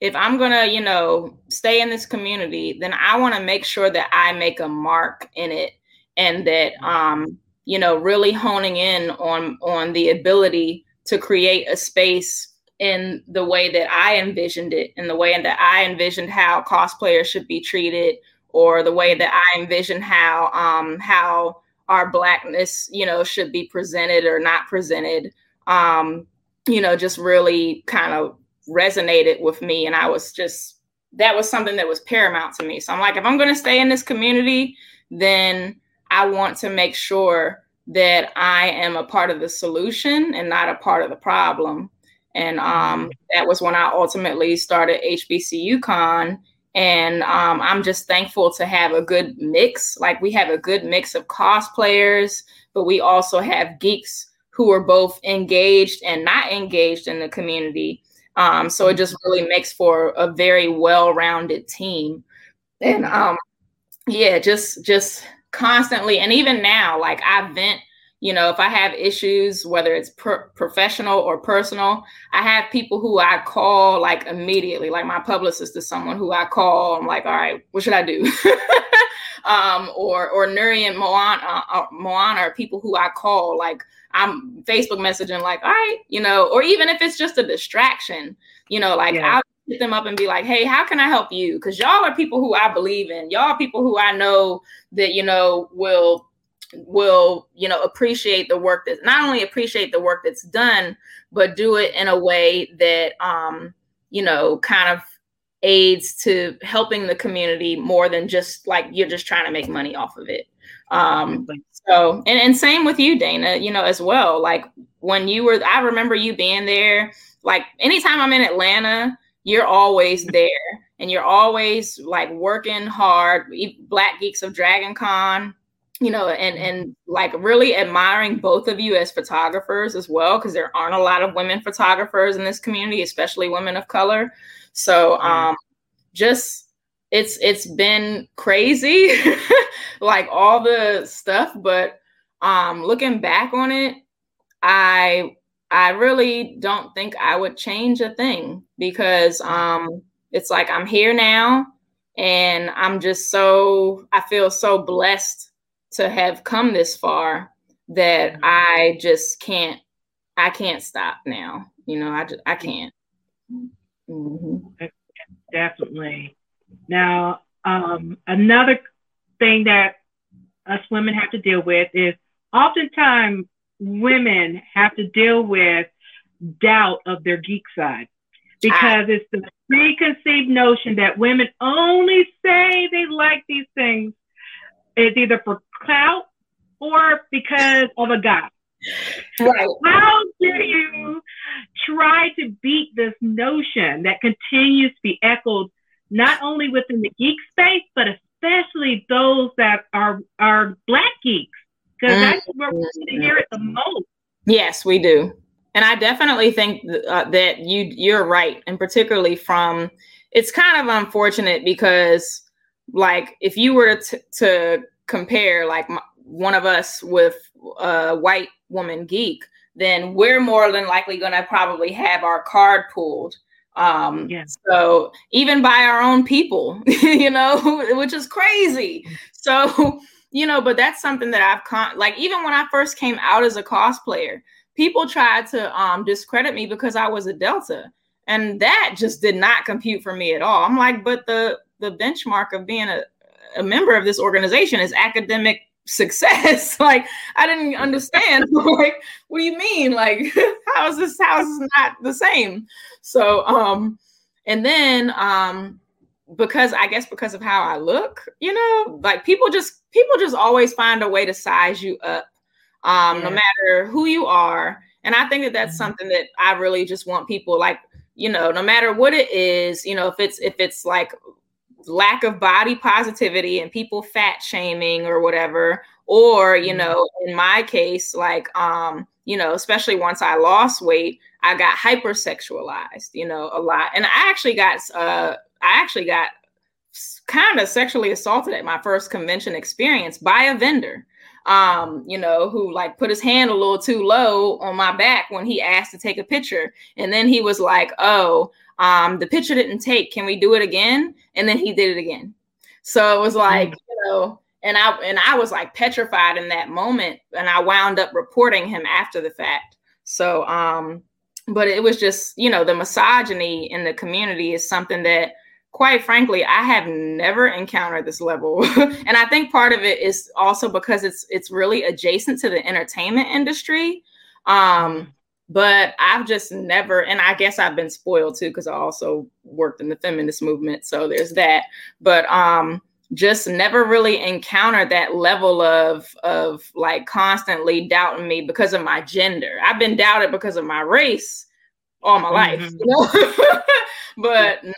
if I'm gonna, you know, stay in this community, then I want to make sure that I make a mark in it and that um, you know really honing in on on the ability to create a space in the way that I envisioned it, in the way that I envisioned how cosplayers should be treated, or the way that I envisioned how um, how our blackness, you know, should be presented or not presented. Um, you know, just really kind of resonated with me, and I was just that was something that was paramount to me. So I'm like, if I'm going to stay in this community, then I want to make sure that I am a part of the solution and not a part of the problem. And um, mm-hmm. that was when I ultimately started HBCU Con. And um, I'm just thankful to have a good mix. Like we have a good mix of cosplayers, but we also have geeks who are both engaged and not engaged in the community. Um, so it just really makes for a very well-rounded team. And um, yeah, just just constantly and even now like i vent you know if i have issues whether it's per- professional or personal i have people who i call like immediately like my publicist is someone who i call i'm like all right what should i do um or or nuri and moana, uh, moana are people who i call like i'm facebook messaging like all right you know or even if it's just a distraction you know like yeah. i'll hit them up and be like, hey, how can I help you? Because y'all are people who I believe in. Y'all are people who I know that, you know, will will you know appreciate the work that's not only appreciate the work that's done but do it in a way that um you know kind of aids to helping the community more than just like you're just trying to make money off of it um so and, and same with you dana you know as well like when you were i remember you being there like anytime i'm in atlanta you're always there and you're always like working hard. Black Geeks of Dragon Con, you know, and and like really admiring both of you as photographers as well, because there aren't a lot of women photographers in this community, especially women of color. So um just it's it's been crazy, like all the stuff, but um, looking back on it, I I really don't think I would change a thing because um, it's like I'm here now and I'm just so I feel so blessed to have come this far that mm-hmm. I just can't I can't stop now. You know, I just I can't. Mm-hmm. Definitely. Now, um, another thing that us women have to deal with is oftentimes women have to deal with doubt of their geek side because it's the preconceived notion that women only say they like these things. It's either for clout or because of a guy. Right. How do you try to beat this notion that continues to be echoed not only within the geek space, but especially those that are are black geeks? Because mm-hmm. that's where we hear it the most. Yes, we do and I definitely think uh, that you you're right, and particularly from it's kind of unfortunate because like if you were to, to compare like my, one of us with a white woman geek, then we're more than likely going to probably have our card pulled. Um, yes. So even by our own people, you know, which is crazy. So you know, but that's something that I've con- like even when I first came out as a cosplayer people tried to um, discredit me because I was a Delta. And that just did not compute for me at all. I'm like, but the the benchmark of being a, a member of this organization is academic success. like I didn't understand. like, what do you mean? Like, how is this this not the same? So um, and then um because I guess because of how I look, you know, like people just people just always find a way to size you up um, yeah. no matter who you are. And I think that that's mm-hmm. something that I really just want people like, you know, no matter what it is, you know, if it's if it's like lack of body positivity and people fat shaming or whatever, or you mm-hmm. know, in my case, like um, you know, especially once I lost weight, I got hypersexualized, you know, a lot. And I actually got uh I actually got kind of sexually assaulted at my first convention experience by a vendor um, you know, who like put his hand a little too low on my back when he asked to take a picture. And then he was like, oh, um, the picture didn't take. Can we do it again? And then he did it again. So it was like, mm. you know, and I and I was like petrified in that moment. And I wound up reporting him after the fact. So um, but it was just, you know, the misogyny in the community is something that quite frankly, I have never encountered this level. and I think part of it is also because it's it's really adjacent to the entertainment industry. Um, but I've just never, and I guess I've been spoiled too, because I also worked in the feminist movement. So there's that. But um just never really encountered that level of of like constantly doubting me because of my gender. I've been doubted because of my race all my life, mm-hmm. you know? but not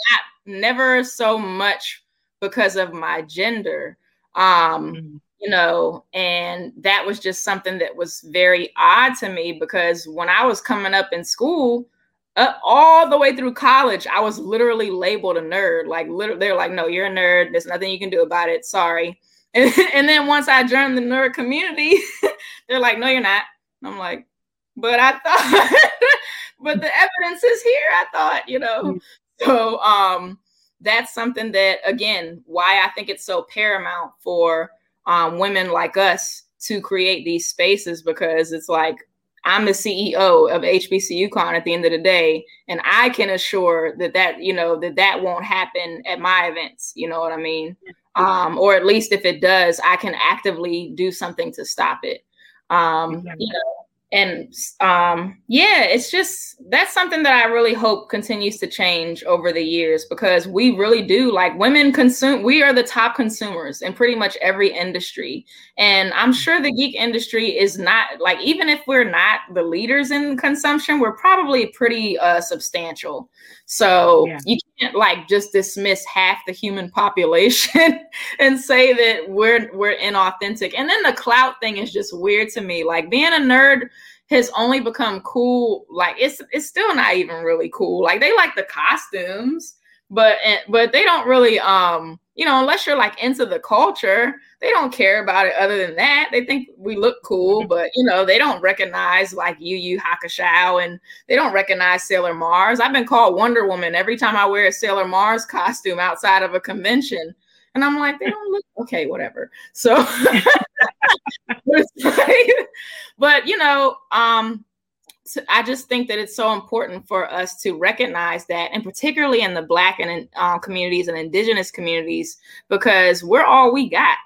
never so much because of my gender. Um, mm-hmm. you know, and that was just something that was very odd to me because when I was coming up in school, uh, all the way through college, I was literally labeled a nerd. Like, literally, they're like, "No, you're a nerd. There's nothing you can do about it. Sorry." And, and then once I joined the nerd community, they're like, "No, you're not." I'm like, "But I thought." but the evidence is here. I thought, you know. So um, that's something that, again, why I think it's so paramount for um, women like us to create these spaces because it's like I'm the CEO of HBCUCon at the end of the day, and I can assure that that you know that that won't happen at my events. You know what I mean? Um, or at least if it does, I can actively do something to stop it. Um, you know, and um, yeah, it's just that's something that I really hope continues to change over the years because we really do like women consume. We are the top consumers in pretty much every industry, and I'm sure the geek industry is not like even if we're not the leaders in consumption, we're probably pretty uh, substantial. So yeah. you can't like just dismiss half the human population and say that we're we're inauthentic. And then the clout thing is just weird to me. Like being a nerd has only become cool. Like it's it's still not even really cool. Like they like the costumes, but but they don't really um you know unless you're like into the culture they don't care about it other than that they think we look cool mm-hmm. but you know they don't recognize like Yu Yu Hakusho and they don't recognize Sailor Mars I've been called Wonder Woman every time I wear a Sailor Mars costume outside of a convention and I'm like they don't look okay whatever so but you know um I just think that it's so important for us to recognize that, and particularly in the Black and uh, communities and Indigenous communities, because we're all we got.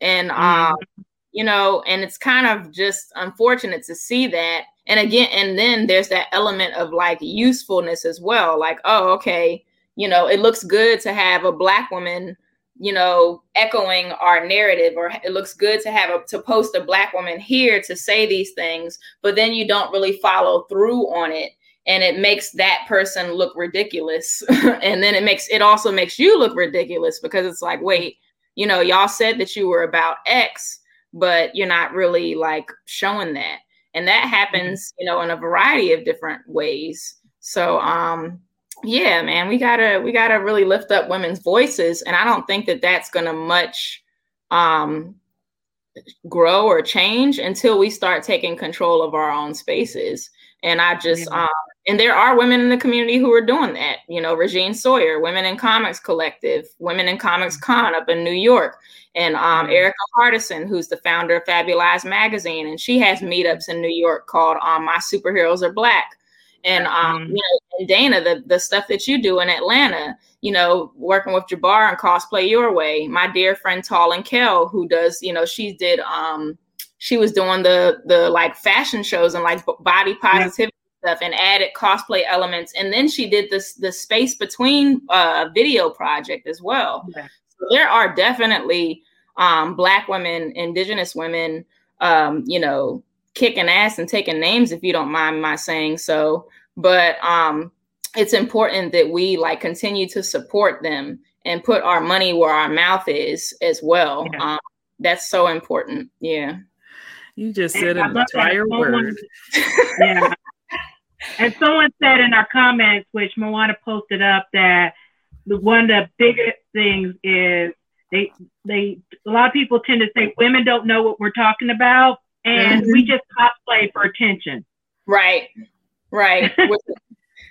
And, um, mm-hmm. you know, and it's kind of just unfortunate to see that. And again, and then there's that element of like usefulness as well. Like, oh, okay, you know, it looks good to have a Black woman you know, echoing our narrative, or it looks good to have a to post a black woman here to say these things, but then you don't really follow through on it. And it makes that person look ridiculous. and then it makes it also makes you look ridiculous because it's like, wait, you know, y'all said that you were about X, but you're not really like showing that. And that happens, you know, in a variety of different ways. So um yeah man we gotta we gotta really lift up women's voices and i don't think that that's gonna much um grow or change until we start taking control of our own spaces. And i just um and there are women in the community who are doing that you know regine sawyer women in comics collective women in comics mm-hmm. con up in new york and um, Erica Hardison, who's the founder of Fabulous magazine, and she has meetups in New York called um, "My Superheroes Are Black," and um, mm-hmm. you know, and Dana, the the stuff that you do in Atlanta, you know, working with Jabbar and cosplay your way. My dear friend Tall and Kel, who does, you know, she did um, she was doing the the like fashion shows and like body positivity yeah. stuff and added cosplay elements, and then she did this the space between uh video project as well. Yeah. So there are definitely um, black women, indigenous women, um, you know, kicking ass and taking names if you don't mind my saying so but um it's important that we like continue to support them and put our money where our mouth is as well yeah. um, that's so important yeah you just said an entire word yeah and someone said in our comments which moana posted up that the one of the biggest things is they they a lot of people tend to say women don't know what we're talking about and mm-hmm. we just cosplay for attention. Right, right. which,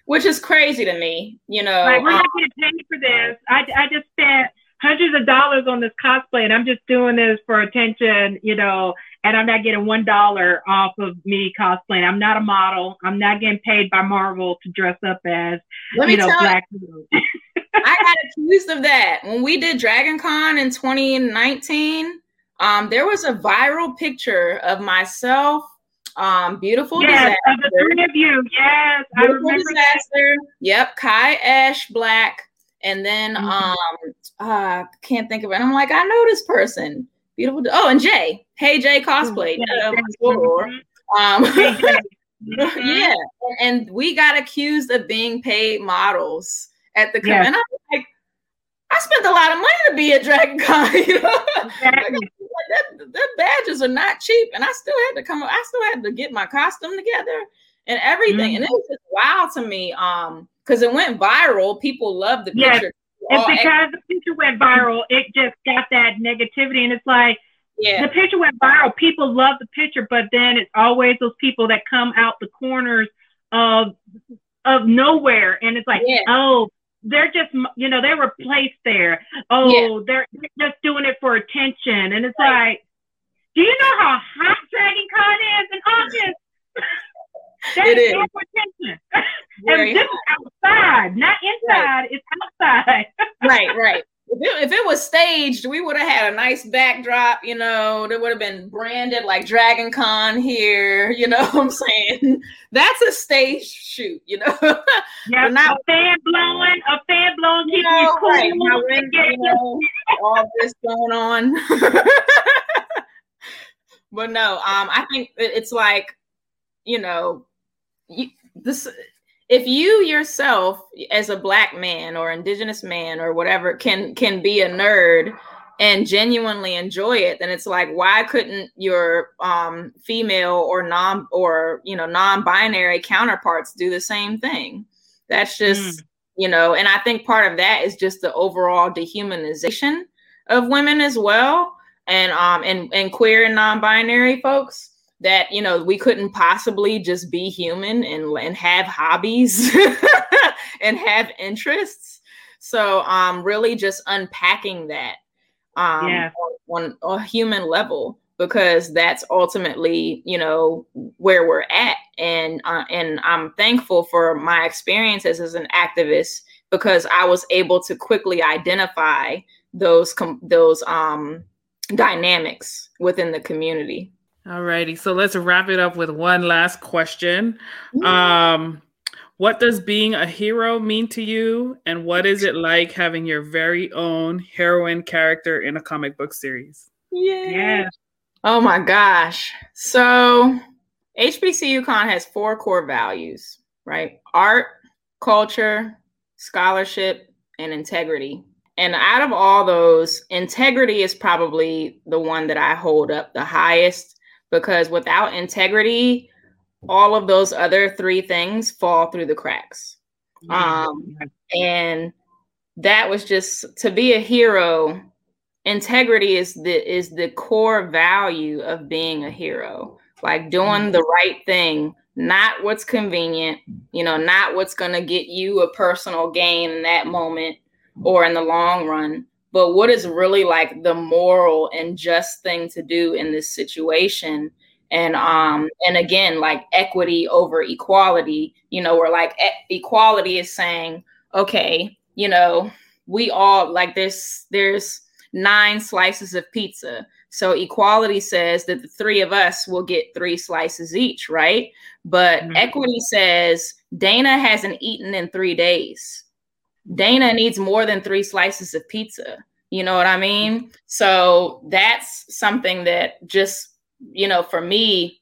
which, is crazy to me, you know. Like, we're um, not getting paid for this. I, I just spent hundreds of dollars on this cosplay and I'm just doing this for attention, you know, and I'm not getting one dollar off of me cosplaying. I'm not a model. I'm not getting paid by Marvel to dress up as, Let you know, black. I got accused of that when we did Dragon Con in 2019 um, there was a viral picture of myself, um, beautiful yes, disaster. the three of you, yes, beautiful disaster. That. Yep, Kai Ash Black, and then mm-hmm. um, uh, can't think of it. I'm like, I know this person. Beautiful. Oh, and Jay. Hey Jay cosplay. Mm-hmm. Um, yeah, and we got accused of being paid models at the yes. and I'm like, I spent a lot of money to be at Dragon Con. You know? Exactly that, that badges are not cheap. And I still had to come up, I still had to get my costume together and everything. Mm-hmm. And it was just wild to me. Um, because it went viral. People loved the yes. picture. And because the picture went viral, it just got that negativity. And it's like, yeah. the picture went viral. People love the picture, but then it's always those people that come out the corners of of nowhere, and it's like, yeah. oh, they're just you know they were placed there oh yeah. they're, they're just doing it for attention and it's right. like do you know how hot dragon con is in august that it is, is. for attention Very and this hot. is outside not inside right. it's outside right right if it, if it was staged, we would have had a nice backdrop, you know, there would have been branded like Dragon Con here, you know what I'm saying? That's a stage shoot, you know. Yeah, not, a fan blowing, a fan blowing, you know, cool. right, you know, all this going on. but no, um, I think it's like, you know, you, this if you yourself as a black man or indigenous man or whatever can can be a nerd and genuinely enjoy it then it's like why couldn't your um female or non or you know non-binary counterparts do the same thing that's just mm. you know, and I think part of that is just the overall dehumanization of women as well, and um, and and queer and non-binary folks that you know we couldn't possibly just be human and and have hobbies and have interests. So um, really just unpacking that um, yeah. on, on a human level because that's ultimately you know where we're at and uh, and I'm thankful for my experiences as an activist because I was able to quickly identify those com- those um dynamics within the community. All righty. So let's wrap it up with one last question. Um what does being a hero mean to you and what is it like having your very own heroine character in a comic book series? Yeah. yeah. Oh my gosh. So HBCU Con has four core values, right? Art, culture, scholarship, and integrity. And out of all those, integrity is probably the one that I hold up the highest because without integrity, all of those other three things fall through the cracks. Um, and that was just to be a hero integrity is the is the core value of being a hero like doing mm-hmm. the right thing not what's convenient you know not what's going to get you a personal gain in that moment or in the long run but what is really like the moral and just thing to do in this situation and um and again like equity over equality you know where like e- equality is saying okay you know we all like this there's nine slices of pizza. So equality says that the three of us will get three slices each, right? But mm-hmm. equity says Dana hasn't eaten in three days. Dana needs more than three slices of pizza. You know what I mean? So that's something that just, you know, for me,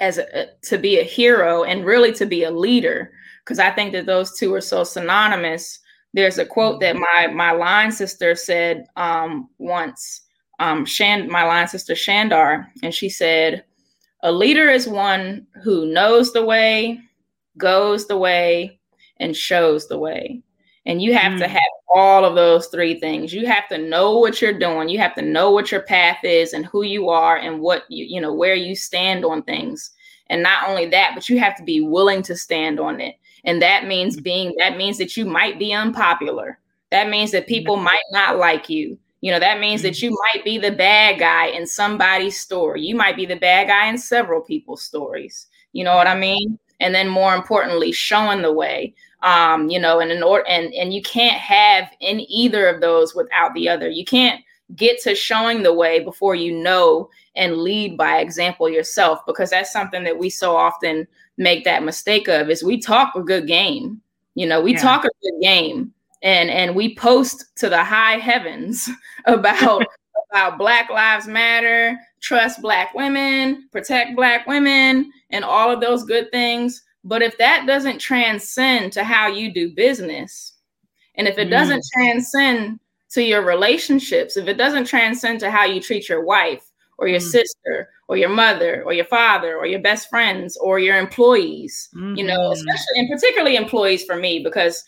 as a, to be a hero and really to be a leader, because I think that those two are so synonymous there's a quote that my my line sister said um, once. Um, Shand, my line sister Shandar, and she said, "A leader is one who knows the way, goes the way, and shows the way." And you have mm. to have all of those three things. You have to know what you're doing. You have to know what your path is and who you are and what you you know where you stand on things. And not only that, but you have to be willing to stand on it and that means being that means that you might be unpopular that means that people might not like you you know that means that mm-hmm. you might be the bad guy in somebody's story you might be the bad guy in several people's stories you know what i mean and then more importantly showing the way um you know and in order and and you can't have in either of those without the other. You can't get to showing the way before you know and lead by example yourself because that's something that we so often make that mistake of is we talk a good game. You know we yeah. talk a good game and and we post to the high heavens about about black lives matter trust black women protect black women and all of those good things but if that doesn't transcend to how you do business and if it mm. doesn't transcend to your relationships if it doesn't transcend to how you treat your wife or your mm. sister or your mother or your father or your best friends or your employees mm-hmm. you know mm-hmm. especially and particularly employees for me because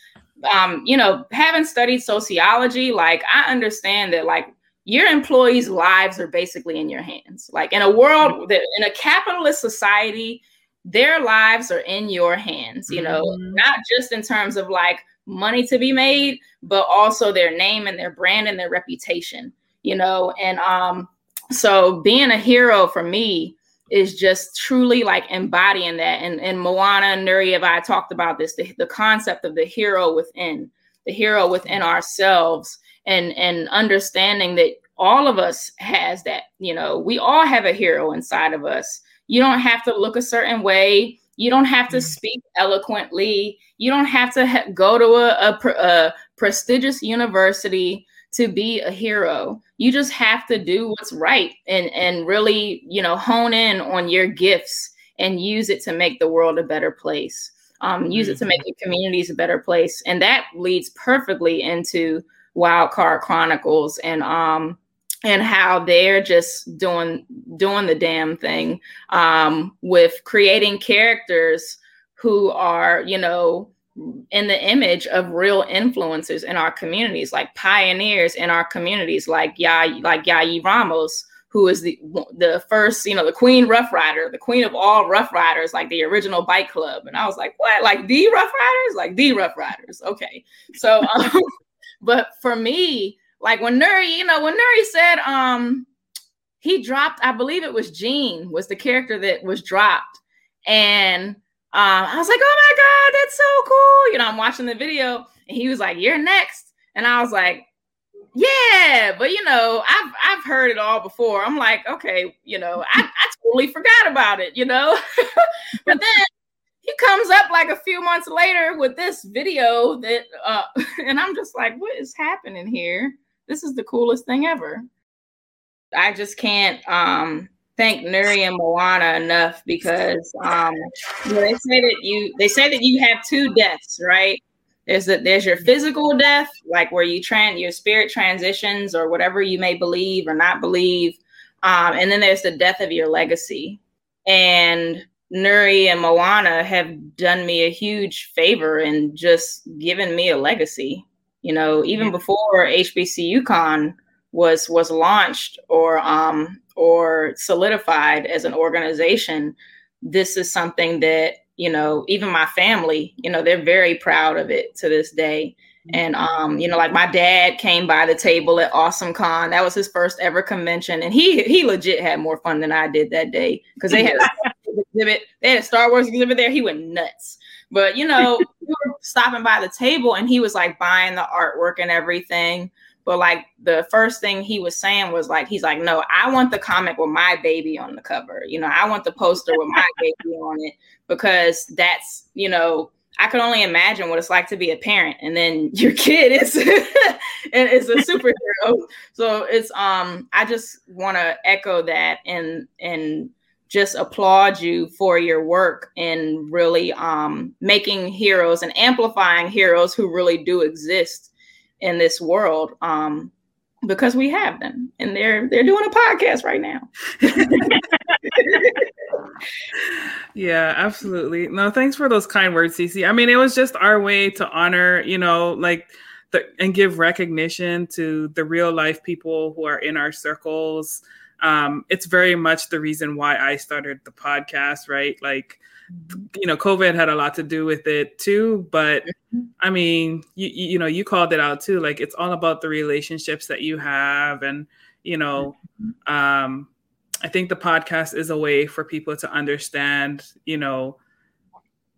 um you know having studied sociology like i understand that like your employees lives are basically in your hands like in a world mm-hmm. that in a capitalist society their lives are in your hands you know mm-hmm. not just in terms of like money to be made but also their name and their brand and their reputation you know and um so being a hero for me is just truly like embodying that. And, and Moana and Nuri and I talked about this, the, the concept of the hero within, the hero within ourselves and, and understanding that all of us has that, you know, we all have a hero inside of us. You don't have to look a certain way. You don't have to mm-hmm. speak eloquently. You don't have to ha- go to a, a, a prestigious university to be a hero. You just have to do what's right and and really, you know, hone in on your gifts and use it to make the world a better place. Um, use it to make your communities a better place, and that leads perfectly into Wildcard Chronicles and um and how they're just doing doing the damn thing um, with creating characters who are, you know, in the image of real influencers in our communities, like pioneers in our communities, like Ya, like Yayi Ramos, who is the the first, you know, the Queen Ruff Ryder, the Queen of all Ruff Ryders, like the original bike club. And I was like, what? Like the Ruff Ryders? Like the Ruff Ryders? Okay. So, um, but for me, like when Nuri, you know, when Nuri said, um, he dropped, I believe it was Gene was the character that was dropped, and um, I was like, oh my God, that's so cool. You know, I'm watching the video and he was like, you're next. And I was like, yeah, but you know, I've I've heard it all before. I'm like, okay, you know, I, I totally forgot about it, you know. but then he comes up like a few months later with this video that uh and I'm just like, what is happening here? This is the coolest thing ever. I just can't um thank Nuri and Moana enough because um, they say that you they say that you have two deaths, right? There's that there's your physical death, like where you trans your spirit transitions or whatever you may believe or not believe, um, and then there's the death of your legacy. And Nuri and Moana have done me a huge favor in just giving me a legacy. You know, even before HBCUCon was was launched or um, or solidified as an organization, this is something that, you know, even my family, you know, they're very proud of it to this day. And um, you know, like my dad came by the table at Awesome Con. That was his first ever convention, and he he legit had more fun than I did that day because they had exhibit, they had a Star Wars exhibit there. He went nuts. But you know, we were stopping by the table, and he was like buying the artwork and everything. But like the first thing he was saying was like, he's like, no, I want the comic with my baby on the cover. You know, I want the poster with my baby on it because that's, you know, I can only imagine what it's like to be a parent and then your kid is and is a superhero. so it's um I just want to echo that and and just applaud you for your work in really um making heroes and amplifying heroes who really do exist in this world um, because we have them and they're they're doing a podcast right now. Yeah absolutely. No thanks for those kind words cc i mean it was just our way to honor you know like the, and give recognition to the real life people who are in our circles um, it's very much the reason why i started the podcast right like you know, COVID had a lot to do with it too. But I mean, you you know, you called it out too. Like it's all about the relationships that you have, and you know, um, I think the podcast is a way for people to understand, you know,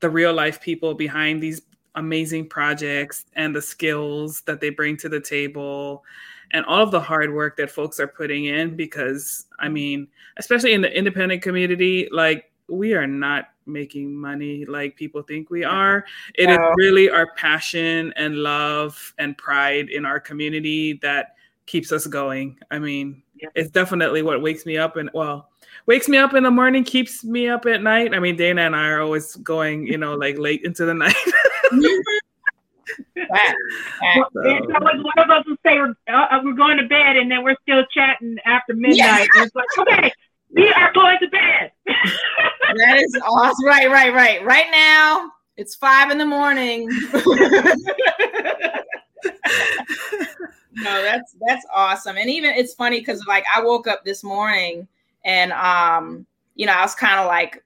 the real life people behind these amazing projects and the skills that they bring to the table and all of the hard work that folks are putting in because i mean especially in the independent community like we are not making money like people think we are. It no. is really our passion and love and pride in our community that keeps us going. I mean, yeah. it's definitely what wakes me up and well, wakes me up in the morning, keeps me up at night. I mean, Dana and I are always going, you know, like late into the night. wow. so. one of us will say we're, uh, we're going to bed and then we're still chatting after midnight. Yeah. it's like, okay, we are going to bed. that is awesome. Right, right, right. Right now, it's five in the morning. no, that's that's awesome. And even it's funny because like I woke up this morning and um, you know, I was kind of like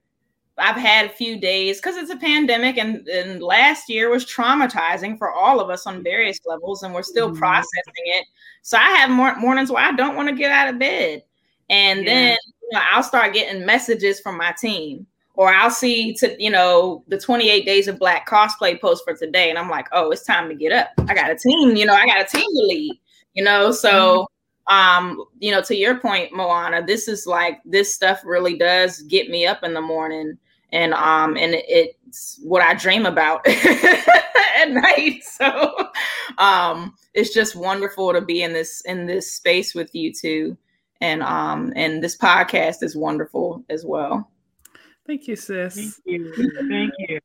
I've had a few days because it's a pandemic and, and last year was traumatizing for all of us on various levels and we're still mm-hmm. processing it. So I have more mornings where I don't want to get out of bed. And yeah. then you know, I'll start getting messages from my team, or I'll see to you know the 28 days of black cosplay post for today, and I'm like, oh, it's time to get up. I got a team, you know, I got a team to lead, you know. So, mm-hmm. Um, you know, to your point, Moana, this is like this stuff really does get me up in the morning, and um, and it's what I dream about at night. So, um, it's just wonderful to be in this in this space with you too and um and this podcast is wonderful as well. Thank you, sis. Thank you. Thank you.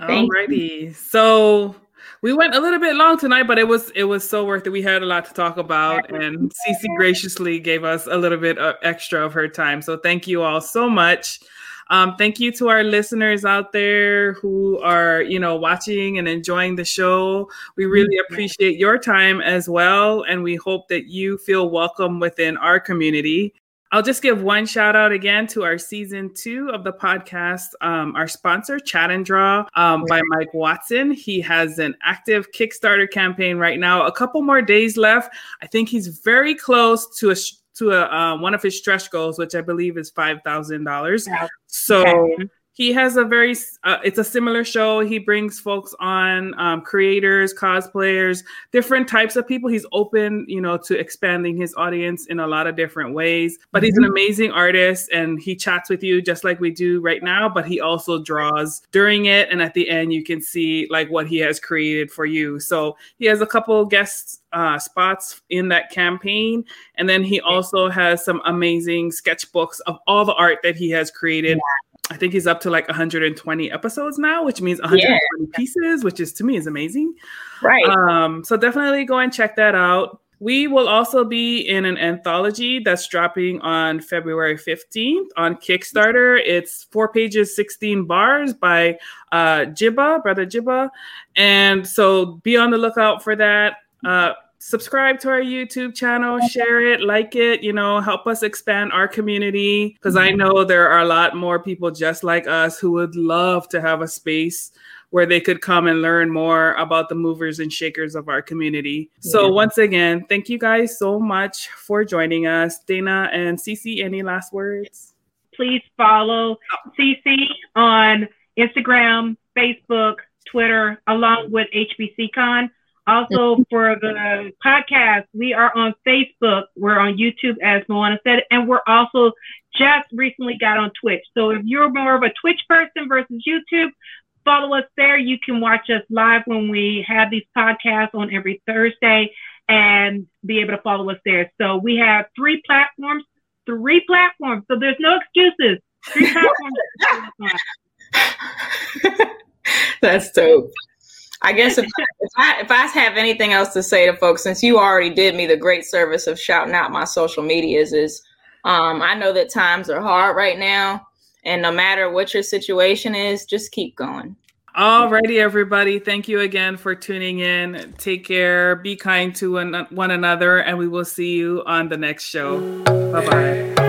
Alrighty. So we went a little bit long tonight, but it was it was so worth it. We had a lot to talk about, and Cece graciously gave us a little bit of extra of her time. So thank you all so much. Um, thank you to our listeners out there who are, you know, watching and enjoying the show. We really appreciate your time as well. And we hope that you feel welcome within our community. I'll just give one shout out again to our season two of the podcast, um, our sponsor, Chat and Draw um, by Mike Watson. He has an active Kickstarter campaign right now, a couple more days left. I think he's very close to a to a uh, one of his stretch goals, which I believe is five thousand dollars. So okay he has a very uh, it's a similar show he brings folks on um, creators cosplayers different types of people he's open you know to expanding his audience in a lot of different ways but mm-hmm. he's an mm-hmm. amazing artist and he chats with you just like we do right now but he also draws during it and at the end you can see like what he has created for you so he has a couple guests uh, spots in that campaign. And then he also has some amazing sketchbooks of all the art that he has created. I think he's up to like 120 episodes now, which means 120 yeah. pieces, which is to me is amazing. Right. Um, so definitely go and check that out. We will also be in an anthology that's dropping on February 15th on Kickstarter. It's four pages, 16 bars by uh, Jibba, brother Jibba. And so be on the lookout for that. Uh, subscribe to our YouTube channel, share it, like it, you know, help us expand our community because I know there are a lot more people just like us who would love to have a space where they could come and learn more about the movers and shakers of our community. So, once again, thank you guys so much for joining us. Dana and Cece, any last words? Please follow Cece on Instagram, Facebook, Twitter, along with HBCUCon. Also, for the podcast, we are on Facebook. We're on YouTube, as Moana said, and we're also just recently got on Twitch. So if you're more of a Twitch person versus YouTube, follow us there. You can watch us live when we have these podcasts on every Thursday and be able to follow us there. So we have three platforms, three platforms. So there's no excuses. Three platforms. That's dope. I guess if, if, I, if I have anything else to say to folks, since you already did me the great service of shouting out my social medias, is um, I know that times are hard right now, and no matter what your situation is, just keep going. Alrighty, everybody. Thank you again for tuning in. Take care. Be kind to one, one another, and we will see you on the next show. Bye bye.